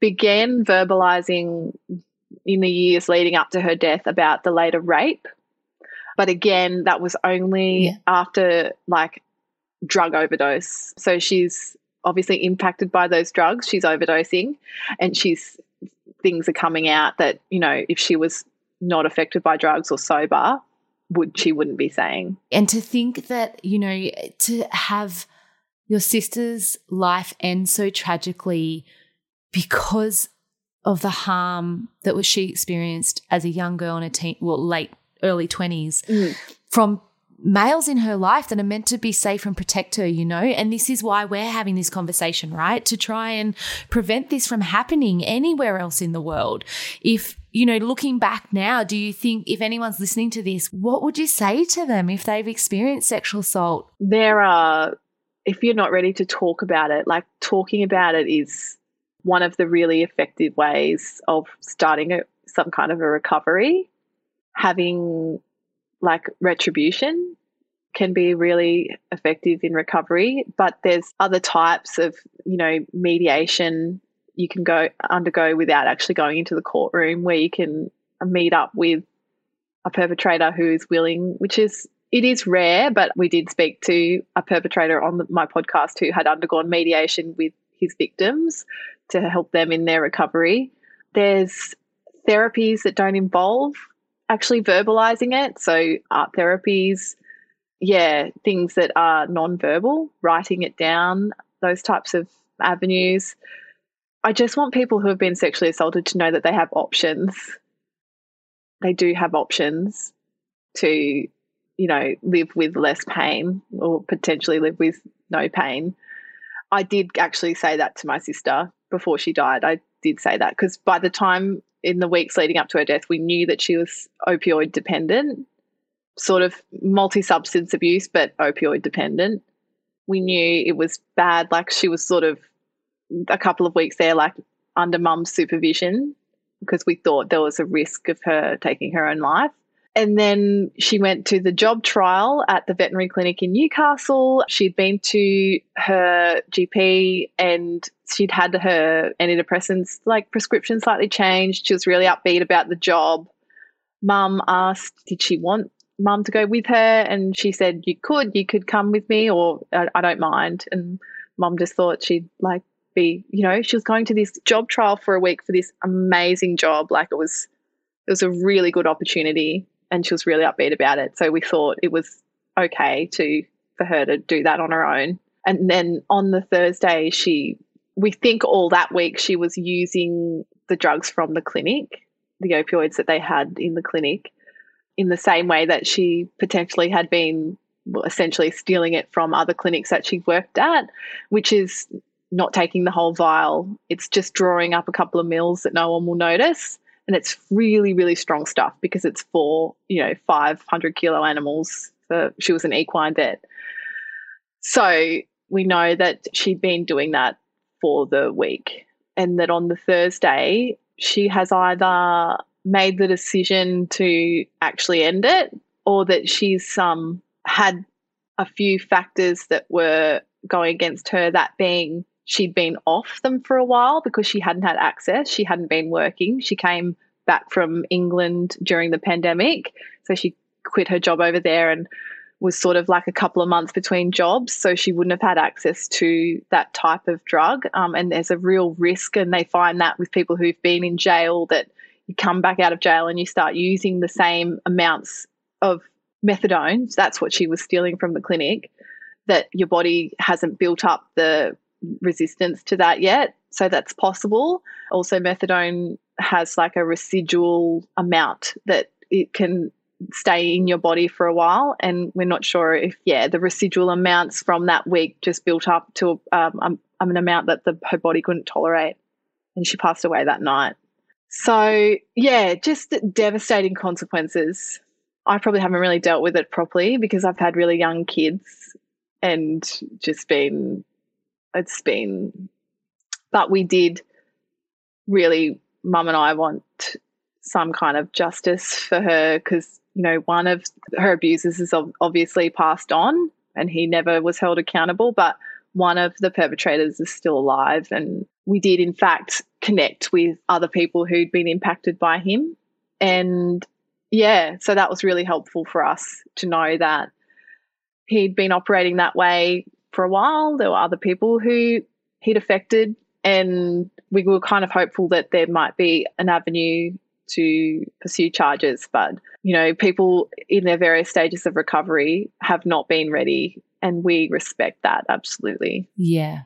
began verbalizing in the years leading up to her death about the later rape but again, that was only yeah. after like drug overdose. So she's obviously impacted by those drugs. She's overdosing and she's things are coming out that, you know, if she was not affected by drugs or sober, would she wouldn't be saying. And to think that, you know, to have your sister's life end so tragically because of the harm that was she experienced as a young girl in a teen well late early 20s mm. from males in her life that are meant to be safe and protect her, you know? And this is why we're having this conversation, right? To try and prevent this from happening anywhere else in the world. If, you know, looking back now, do you think if anyone's listening to this, what would you say to them if they've experienced sexual assault? There are, if you're not ready to talk about it, like talking about it is one of the really effective ways of starting a, some kind of a recovery having like retribution can be really effective in recovery but there's other types of you know mediation you can go undergo without actually going into the courtroom where you can meet up with a perpetrator who is willing which is it is rare but we did speak to a perpetrator on the, my podcast who had undergone mediation with his victims to help them in their recovery. There's therapies that don't involve actually verbalizing it. So, art therapies, yeah, things that are non-verbal, writing it down, those types of avenues. I just want people who have been sexually assaulted to know that they have options. They do have options to, you know, live with less pain or potentially live with no pain. I did actually say that to my sister before she died. I did say that because by the time in the weeks leading up to her death, we knew that she was opioid dependent, sort of multi substance abuse, but opioid dependent. We knew it was bad. Like she was sort of a couple of weeks there, like under mum's supervision, because we thought there was a risk of her taking her own life. And then she went to the job trial at the veterinary clinic in Newcastle. She'd been to her GP and she'd had her antidepressants, like prescription slightly changed. She was really upbeat about the job. Mum asked, did she want mum to go with her? And she said, you could, you could come with me or I, I don't mind. And mum just thought she'd like be, you know, she was going to this job trial for a week for this amazing job. Like it was, it was a really good opportunity and she was really upbeat about it. So we thought it was okay to for her to do that on her own. And then on the Thursday, she we think all that week she was using the drugs from the clinic, the opioids that they had in the clinic, in the same way that she potentially had been essentially stealing it from other clinics that she worked at, which is not taking the whole vial. It's just drawing up a couple of mils that no one will notice and it's really really strong stuff because it's for you know 500 kilo animals. For, she was an equine vet. So we know that she'd been doing that for the week and that on the thursday she has either made the decision to actually end it or that she's um, had a few factors that were going against her, that being she'd been off them for a while because she hadn't had access. She hadn't been working. She came back from England during the pandemic. So she quit her job over there and was sort of like a couple of months between jobs. So she wouldn't have had access to that type of drug. Um, and there's a real risk. And they find that with people who've been in jail that you come back out of jail and you start using the same amounts of methadone. That's what she was stealing from the clinic. That your body hasn't built up the resistance to that yet. So that's possible. Also, methadone has like a residual amount that it can stay in your body for a while. And we're not sure if, yeah, the residual amounts from that week just built up to um, um, an amount that the, her body couldn't tolerate. And she passed away that night. So, yeah, just devastating consequences. I probably haven't really dealt with it properly because I've had really young kids and just been, it's been, but we did really, mum and I want some kind of justice for her because, you know, one of her abusers is obviously passed on and he never was held accountable, but one of the perpetrators is still alive. And we did, in fact, connect with other people who'd been impacted by him. And yeah, so that was really helpful for us to know that he'd been operating that way for a while. There were other people who he'd affected, and we were kind of hopeful that there might be an avenue to pursue charges. But, you know, people in their various stages of recovery have not been ready, and we respect that absolutely. Yeah.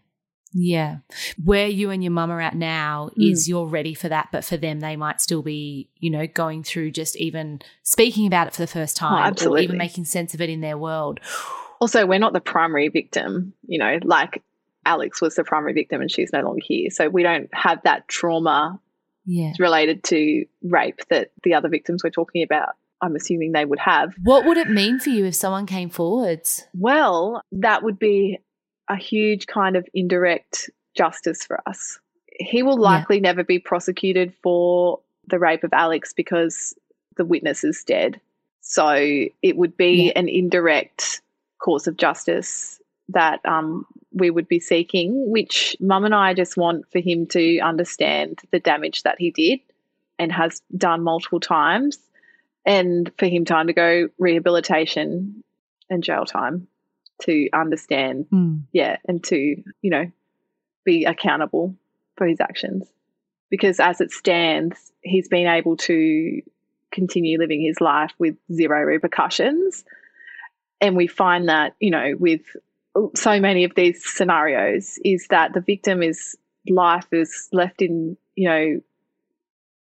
Yeah. Where you and your mum are at now mm. is you're ready for that, but for them, they might still be, you know, going through just even speaking about it for the first oh, time oh, or even making sense of it in their world. Also, we're not the primary victim, you know, like Alex was the primary victim and she's no longer here. So we don't have that trauma yeah. related to rape that the other victims we're talking about I'm assuming they would have. What would it mean for you if someone came forwards? Well, that would be a huge kind of indirect justice for us. He will likely yeah. never be prosecuted for the rape of Alex because the witness is dead. So it would be yeah. an indirect course of justice that um, we would be seeking, which mum and I just want for him to understand the damage that he did and has done multiple times, and for him time to undergo rehabilitation and jail time to understand, mm. yeah, and to, you know, be accountable for his actions. Because as it stands, he's been able to continue living his life with zero repercussions. And we find that, you know, with so many of these scenarios, is that the victim is life is left in, you know,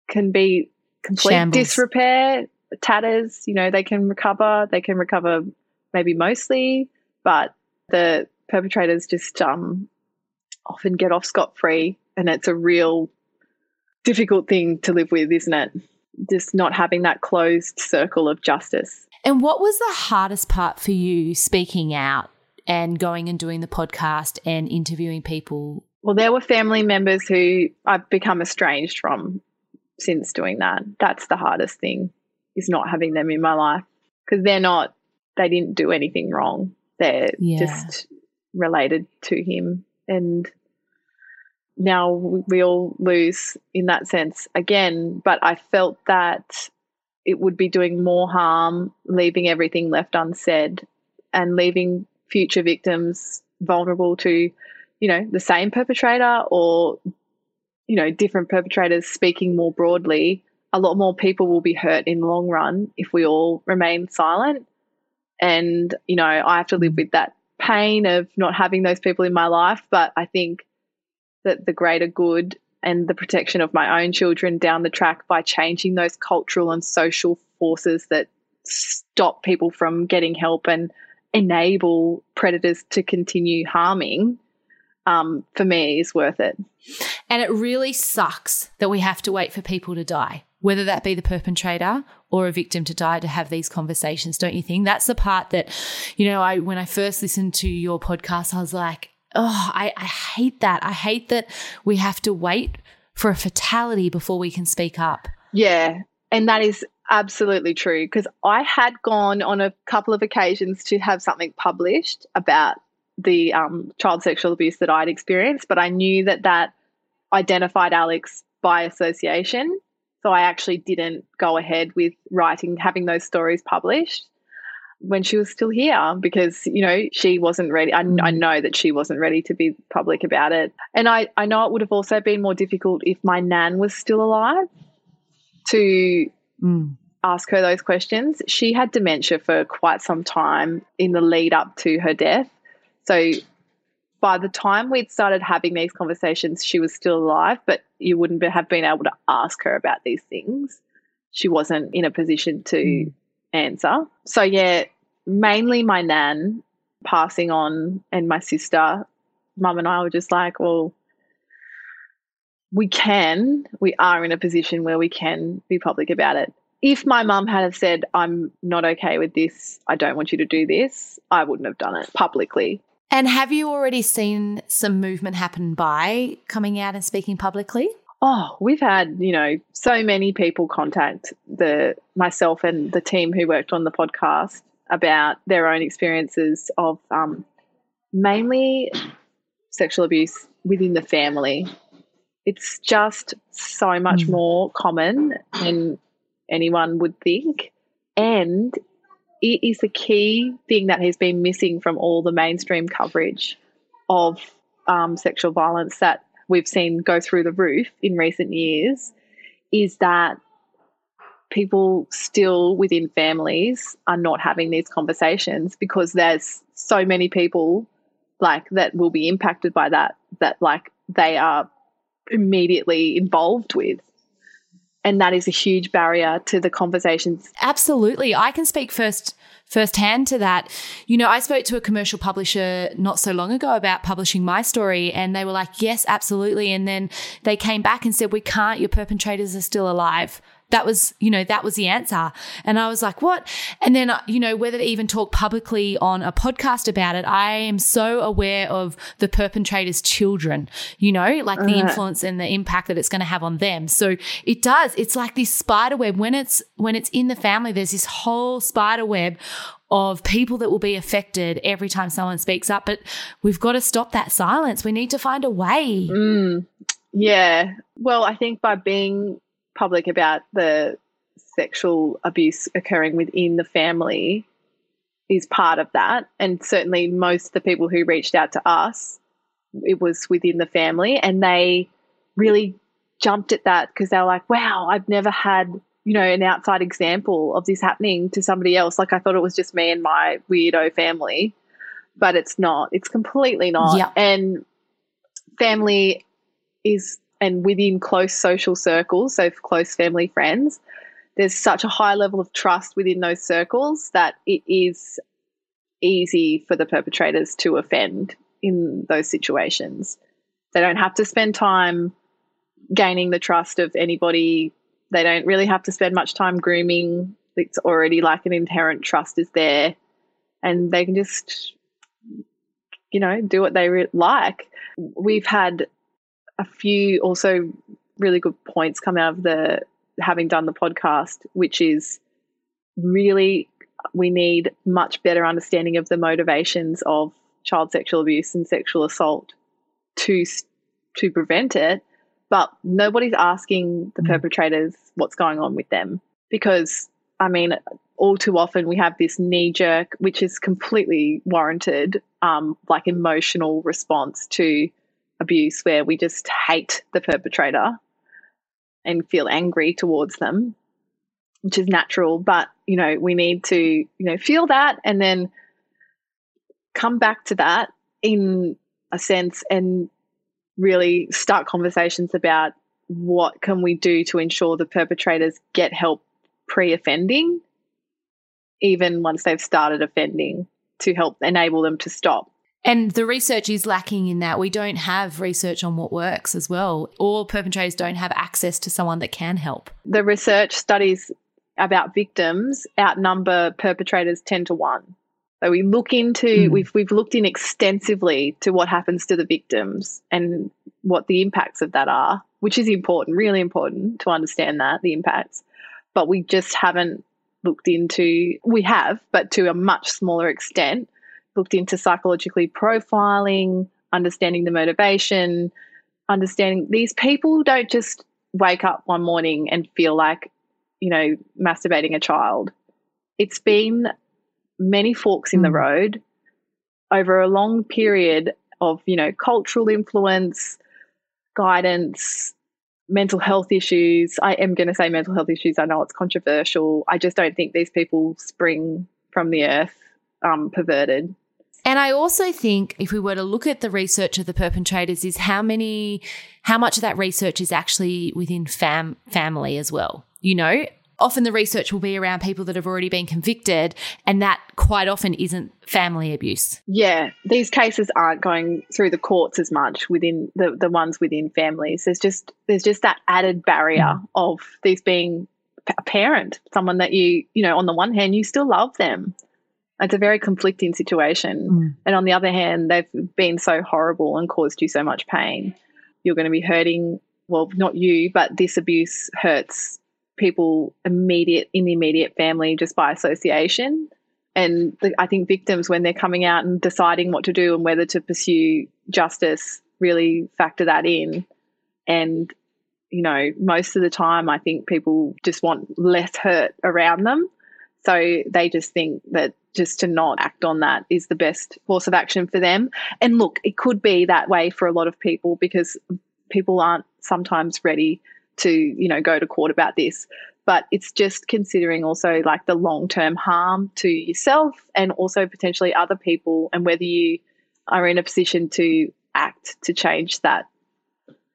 can be complete Shambles. disrepair, tatters, you know, they can recover, they can recover maybe mostly, but the perpetrators just um, often get off scot free, and it's a real difficult thing to live with, isn't it? Just not having that closed circle of justice. And what was the hardest part for you speaking out and going and doing the podcast and interviewing people? Well, there were family members who I've become estranged from since doing that. That's the hardest thing is not having them in my life because they're not, they didn't do anything wrong. They're yeah. just related to him. And now we all lose in that sense again. But I felt that it would be doing more harm leaving everything left unsaid and leaving future victims vulnerable to, you know, the same perpetrator or, you know, different perpetrators speaking more broadly. A lot more people will be hurt in the long run if we all remain silent. And, you know, I have to live with that pain of not having those people in my life. But I think that the greater good and the protection of my own children down the track by changing those cultural and social forces that stop people from getting help and enable predators to continue harming um, for me is worth it. And it really sucks that we have to wait for people to die whether that be the perpetrator or a victim to die to have these conversations don't you think that's the part that you know i when i first listened to your podcast i was like oh i, I hate that. I hate that we have to wait for a fatality before we can speak up. Yeah And that is absolutely true because I had gone on a couple of occasions to have something published about the um, child sexual abuse that I'd experienced, but I knew that that identified Alex by association. So I actually didn't go ahead with writing, having those stories published when she was still here because, you know, she wasn't ready. I, I mm. know that she wasn't ready to be public about it. And I, I know it would have also been more difficult if my nan was still alive to mm. ask her those questions. She had dementia for quite some time in the lead up to her death. So by the time we'd started having these conversations, she was still alive, but you wouldn't have been able to ask her about these things. She wasn't in a position to mm. Answer. So, yeah, mainly my nan passing on and my sister, mum and I were just like, well, we can, we are in a position where we can be public about it. If my mum had said, I'm not okay with this, I don't want you to do this, I wouldn't have done it publicly. And have you already seen some movement happen by coming out and speaking publicly? Oh, we've had, you know, so many people contact the myself and the team who worked on the podcast about their own experiences of um, mainly sexual abuse within the family. It's just so much mm. more common than anyone would think. And it is the key thing that has been missing from all the mainstream coverage of um, sexual violence that we've seen go through the roof in recent years is that people still within families are not having these conversations because there's so many people like that will be impacted by that that like they are immediately involved with and that is a huge barrier to the conversations. Absolutely. I can speak first firsthand to that. You know, I spoke to a commercial publisher not so long ago about publishing my story and they were like, "Yes, absolutely." And then they came back and said, "We can't. Your perpetrators are still alive." That was, you know, that was the answer. And I was like, what? And then, uh, you know, whether to even talk publicly on a podcast about it, I am so aware of the perpetrator's children, you know, like the uh-huh. influence and the impact that it's going to have on them. So it does. It's like this spider web. When it's, when it's in the family, there's this whole spider web of people that will be affected every time someone speaks up. But we've got to stop that silence. We need to find a way. Mm, yeah. Well, I think by being public about the sexual abuse occurring within the family is part of that. And certainly, most of the people who reached out to us, it was within the family, and they really jumped at that because they were like, wow, I've never had, you know, an outside example of this happening to somebody else. Like, I thought it was just me and my weirdo family, but it's not. It's completely not. Yeah. And family is and within close social circles, so close family friends, there's such a high level of trust within those circles that it is easy for the perpetrators to offend in those situations. They don't have to spend time gaining the trust of anybody. They don't really have to spend much time grooming. It's already like an inherent trust is there, and they can just, you know, do what they re- like. We've had a few also really good points come out of the having done the podcast, which is really we need much better understanding of the motivations of child sexual abuse and sexual assault to to prevent it but nobody's asking the mm. perpetrators what's going on with them because i mean all too often we have this knee jerk which is completely warranted um, like emotional response to abuse where we just hate the perpetrator and feel angry towards them, which is natural. But, you know, we need to, you know, feel that and then come back to that in a sense and really start conversations about what can we do to ensure the perpetrators get help pre-offending even once they've started offending to help enable them to stop and the research is lacking in that. We don't have research on what works as well. All perpetrators don't have access to someone that can help. The research studies about victims outnumber perpetrators 10 to 1. So we look into mm. we've we've looked in extensively to what happens to the victims and what the impacts of that are, which is important, really important to understand that the impacts. but we just haven't looked into, we have, but to a much smaller extent, looked into psychologically profiling, understanding the motivation, understanding these people don't just wake up one morning and feel like, you know, masturbating a child. It's been many forks in mm. the road over a long period of, you know, cultural influence, guidance, mental health issues. I am going to say mental health issues. I know it's controversial. I just don't think these people spring from the earth um, perverted. And I also think if we were to look at the research of the perpetrators, is how many, how much of that research is actually within fam family as well. You know, often the research will be around people that have already been convicted, and that quite often isn't family abuse. Yeah, these cases aren't going through the courts as much within the, the ones within families. There's just there's just that added barrier mm. of these being a parent, someone that you you know on the one hand you still love them. It's a very conflicting situation, mm. and on the other hand, they've been so horrible and caused you so much pain. You're going to be hurting well, not you, but this abuse hurts people immediate in the immediate family just by association. And the, I think victims, when they're coming out and deciding what to do and whether to pursue justice, really factor that in. And, you know, most of the time, I think people just want less hurt around them. So they just think that just to not act on that is the best course of action for them. And look, it could be that way for a lot of people because people aren't sometimes ready to you know go to court about this but it's just considering also like the long term harm to yourself and also potentially other people and whether you are in a position to act to change that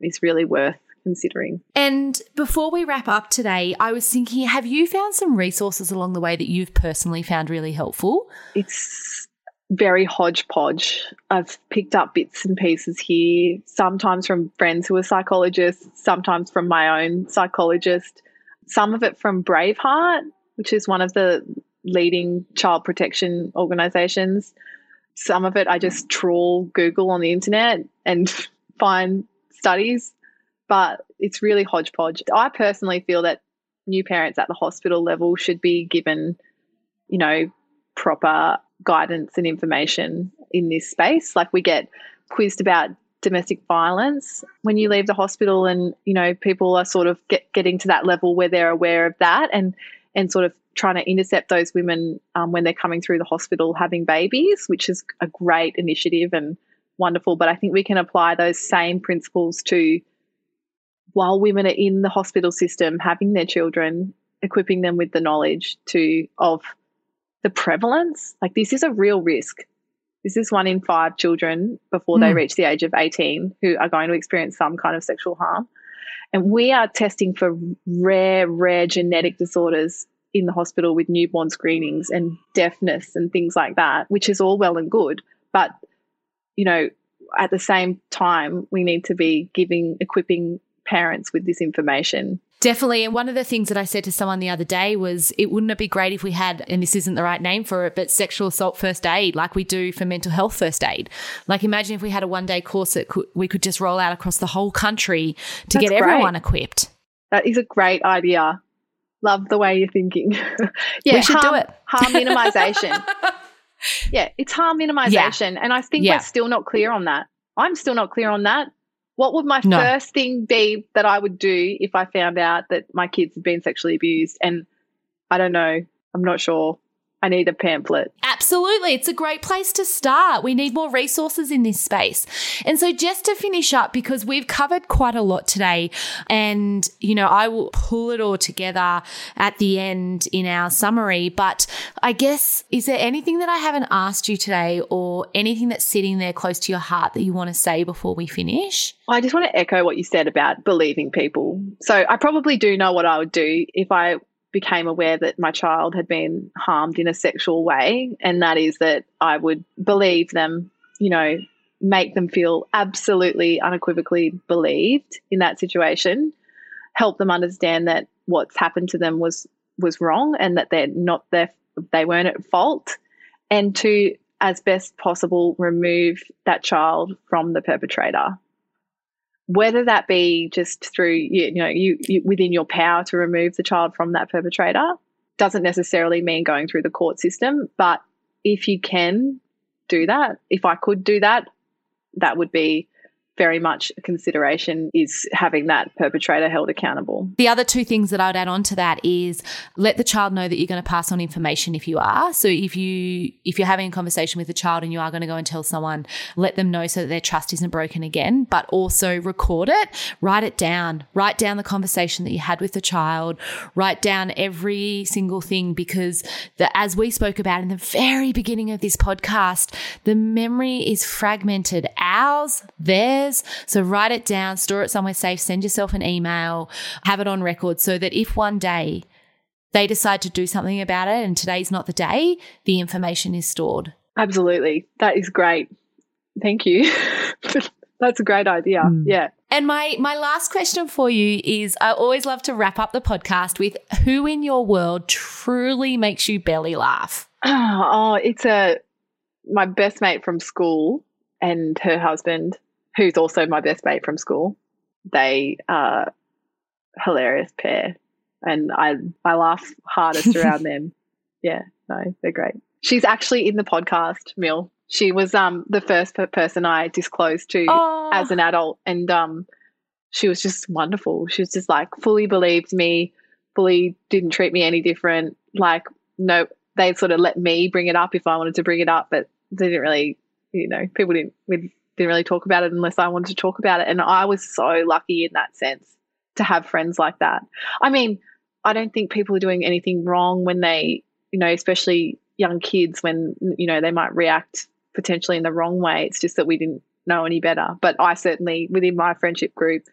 is really worth considering. And before we wrap up today, I was thinking have you found some resources along the way that you've personally found really helpful? It's very hodgepodge. I've picked up bits and pieces here, sometimes from friends who are psychologists, sometimes from my own psychologist, some of it from Braveheart, which is one of the leading child protection organizations. Some of it I just trawl Google on the internet and find studies, but it's really hodgepodge. I personally feel that new parents at the hospital level should be given, you know, proper guidance and information in this space. Like we get quizzed about domestic violence when you leave the hospital and you know people are sort of get, getting to that level where they're aware of that and and sort of trying to intercept those women um, when they're coming through the hospital having babies which is a great initiative and wonderful but i think we can apply those same principles to while women are in the hospital system having their children equipping them with the knowledge to of the prevalence, like this is a real risk. This is one in five children before mm. they hmm. reach the age of 18 who are going to experience some kind of sexual harm. And we are testing for rare, rare genetic disorders in the hospital with newborn screenings and deafness and things like that, which is all well and good. But, you know, at the same time, we need to be giving, equipping parents with this information Definitely. And one of the things that I said to someone the other day was it wouldn't it be great if we had, and this isn't the right name for it, but sexual assault first aid like we do for mental health first aid. Like imagine if we had a one day course that could, we could just roll out across the whole country to That's get great. everyone equipped. That is a great idea. Love the way you're thinking. yeah, we should harm, do it. harm minimization. yeah, it's harm minimization. Yeah. And I think yeah. we're still not clear on that. I'm still not clear on that. What would my no. first thing be that I would do if I found out that my kids had been sexually abused? And I don't know. I'm not sure. I need a pamphlet. Absolutely. It's a great place to start. We need more resources in this space. And so, just to finish up, because we've covered quite a lot today, and, you know, I will pull it all together at the end in our summary. But I guess, is there anything that I haven't asked you today or anything that's sitting there close to your heart that you want to say before we finish? I just want to echo what you said about believing people. So, I probably do know what I would do if I became aware that my child had been harmed in a sexual way, and that is that I would believe them, you know, make them feel absolutely unequivocally believed in that situation, help them understand that what's happened to them was was wrong and that they're not their they weren't at fault, and to as best possible remove that child from the perpetrator. Whether that be just through you, know you, you within your power to remove the child from that perpetrator doesn't necessarily mean going through the court system but if you can do that if i could do that that would be very much a consideration is having that perpetrator held accountable. The other two things that I would add on to that is let the child know that you're going to pass on information if you are. So if you if you're having a conversation with a child and you are going to go and tell someone, let them know so that their trust isn't broken again, but also record it, write it down, write down the conversation that you had with the child, write down every single thing because the, as we spoke about in the very beginning of this podcast, the memory is fragmented. Ours, theirs so write it down, store it somewhere safe, send yourself an email, have it on record so that if one day they decide to do something about it and today's not the day, the information is stored. Absolutely. That is great. Thank you. That's a great idea. Mm. Yeah. And my my last question for you is I always love to wrap up the podcast with who in your world truly makes you belly laugh? Oh, it's a my best mate from school and her husband who's also my best mate from school. They are hilarious pair, and I I laugh hardest around them. Yeah, no, they're great. She's actually in the podcast, Mill. She was um the first person I disclosed to oh. as an adult, and um she was just wonderful. She was just like fully believed me, fully didn't treat me any different. Like no, they sort of let me bring it up if I wanted to bring it up, but they didn't really, you know, people didn't didn't really talk about it unless I wanted to talk about it. And I was so lucky in that sense to have friends like that. I mean, I don't think people are doing anything wrong when they, you know, especially young kids when, you know, they might react potentially in the wrong way. It's just that we didn't know any better. But I certainly, within my friendship group,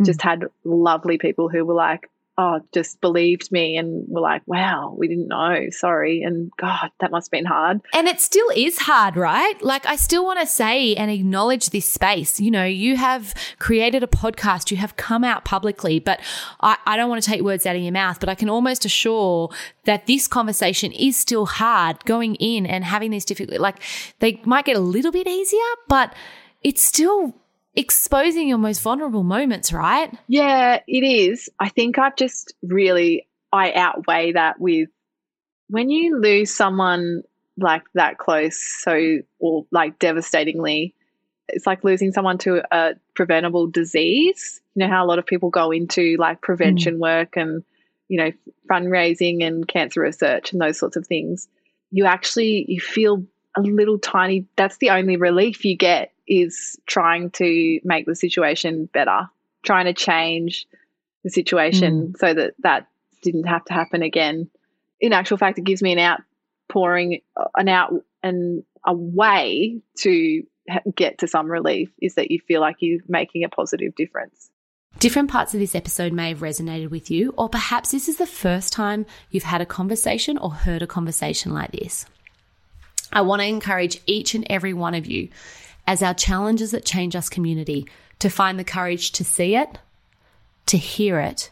mm. just had lovely people who were like, oh, just believed me and were like, wow, we didn't know. Sorry. And God, that must have been hard. And it still is hard, right? Like, I still want to say and acknowledge this space. You know, you have created a podcast, you have come out publicly, but I, I don't want to take words out of your mouth, but I can almost assure that this conversation is still hard going in and having this difficult, like, they might get a little bit easier, but it's still exposing your most vulnerable moments, right? Yeah, it is. I think I've just really, I outweigh that with when you lose someone like that close, so, or like devastatingly, it's like losing someone to a preventable disease. You know how a lot of people go into like prevention mm. work and, you know, fundraising and cancer research and those sorts of things. You actually, you feel a little tiny, that's the only relief you get is trying to make the situation better, trying to change the situation mm. so that that didn't have to happen again. In actual fact, it gives me an outpouring, an out and a way to get to some relief is that you feel like you're making a positive difference. Different parts of this episode may have resonated with you, or perhaps this is the first time you've had a conversation or heard a conversation like this. I want to encourage each and every one of you as our challenges that change us community to find the courage to see it, to hear it,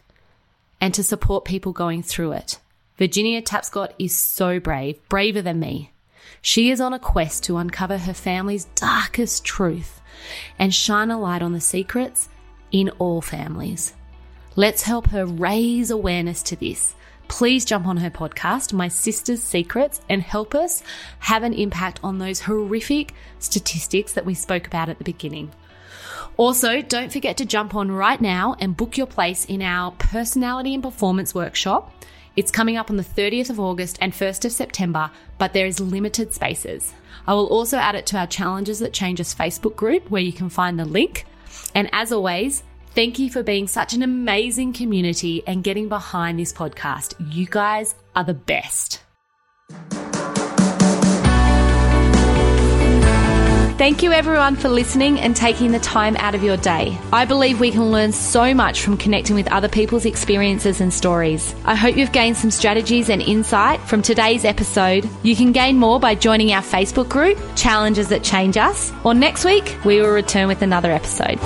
and to support people going through it. Virginia Tapscott is so brave, braver than me. She is on a quest to uncover her family's darkest truth and shine a light on the secrets in all families. Let's help her raise awareness to this please jump on her podcast, My Sister's Secrets, and help us have an impact on those horrific statistics that we spoke about at the beginning. Also, don't forget to jump on right now and book your place in our personality and performance workshop. It's coming up on the 30th of August and 1st of September, but there is limited spaces. I will also add it to our Challenges That Change Us Facebook group where you can find the link. And as always, Thank you for being such an amazing community and getting behind this podcast. You guys are the best. Thank you everyone for listening and taking the time out of your day. I believe we can learn so much from connecting with other people's experiences and stories. I hope you've gained some strategies and insight from today's episode. You can gain more by joining our Facebook group, Challenges That Change Us, or next week we will return with another episode.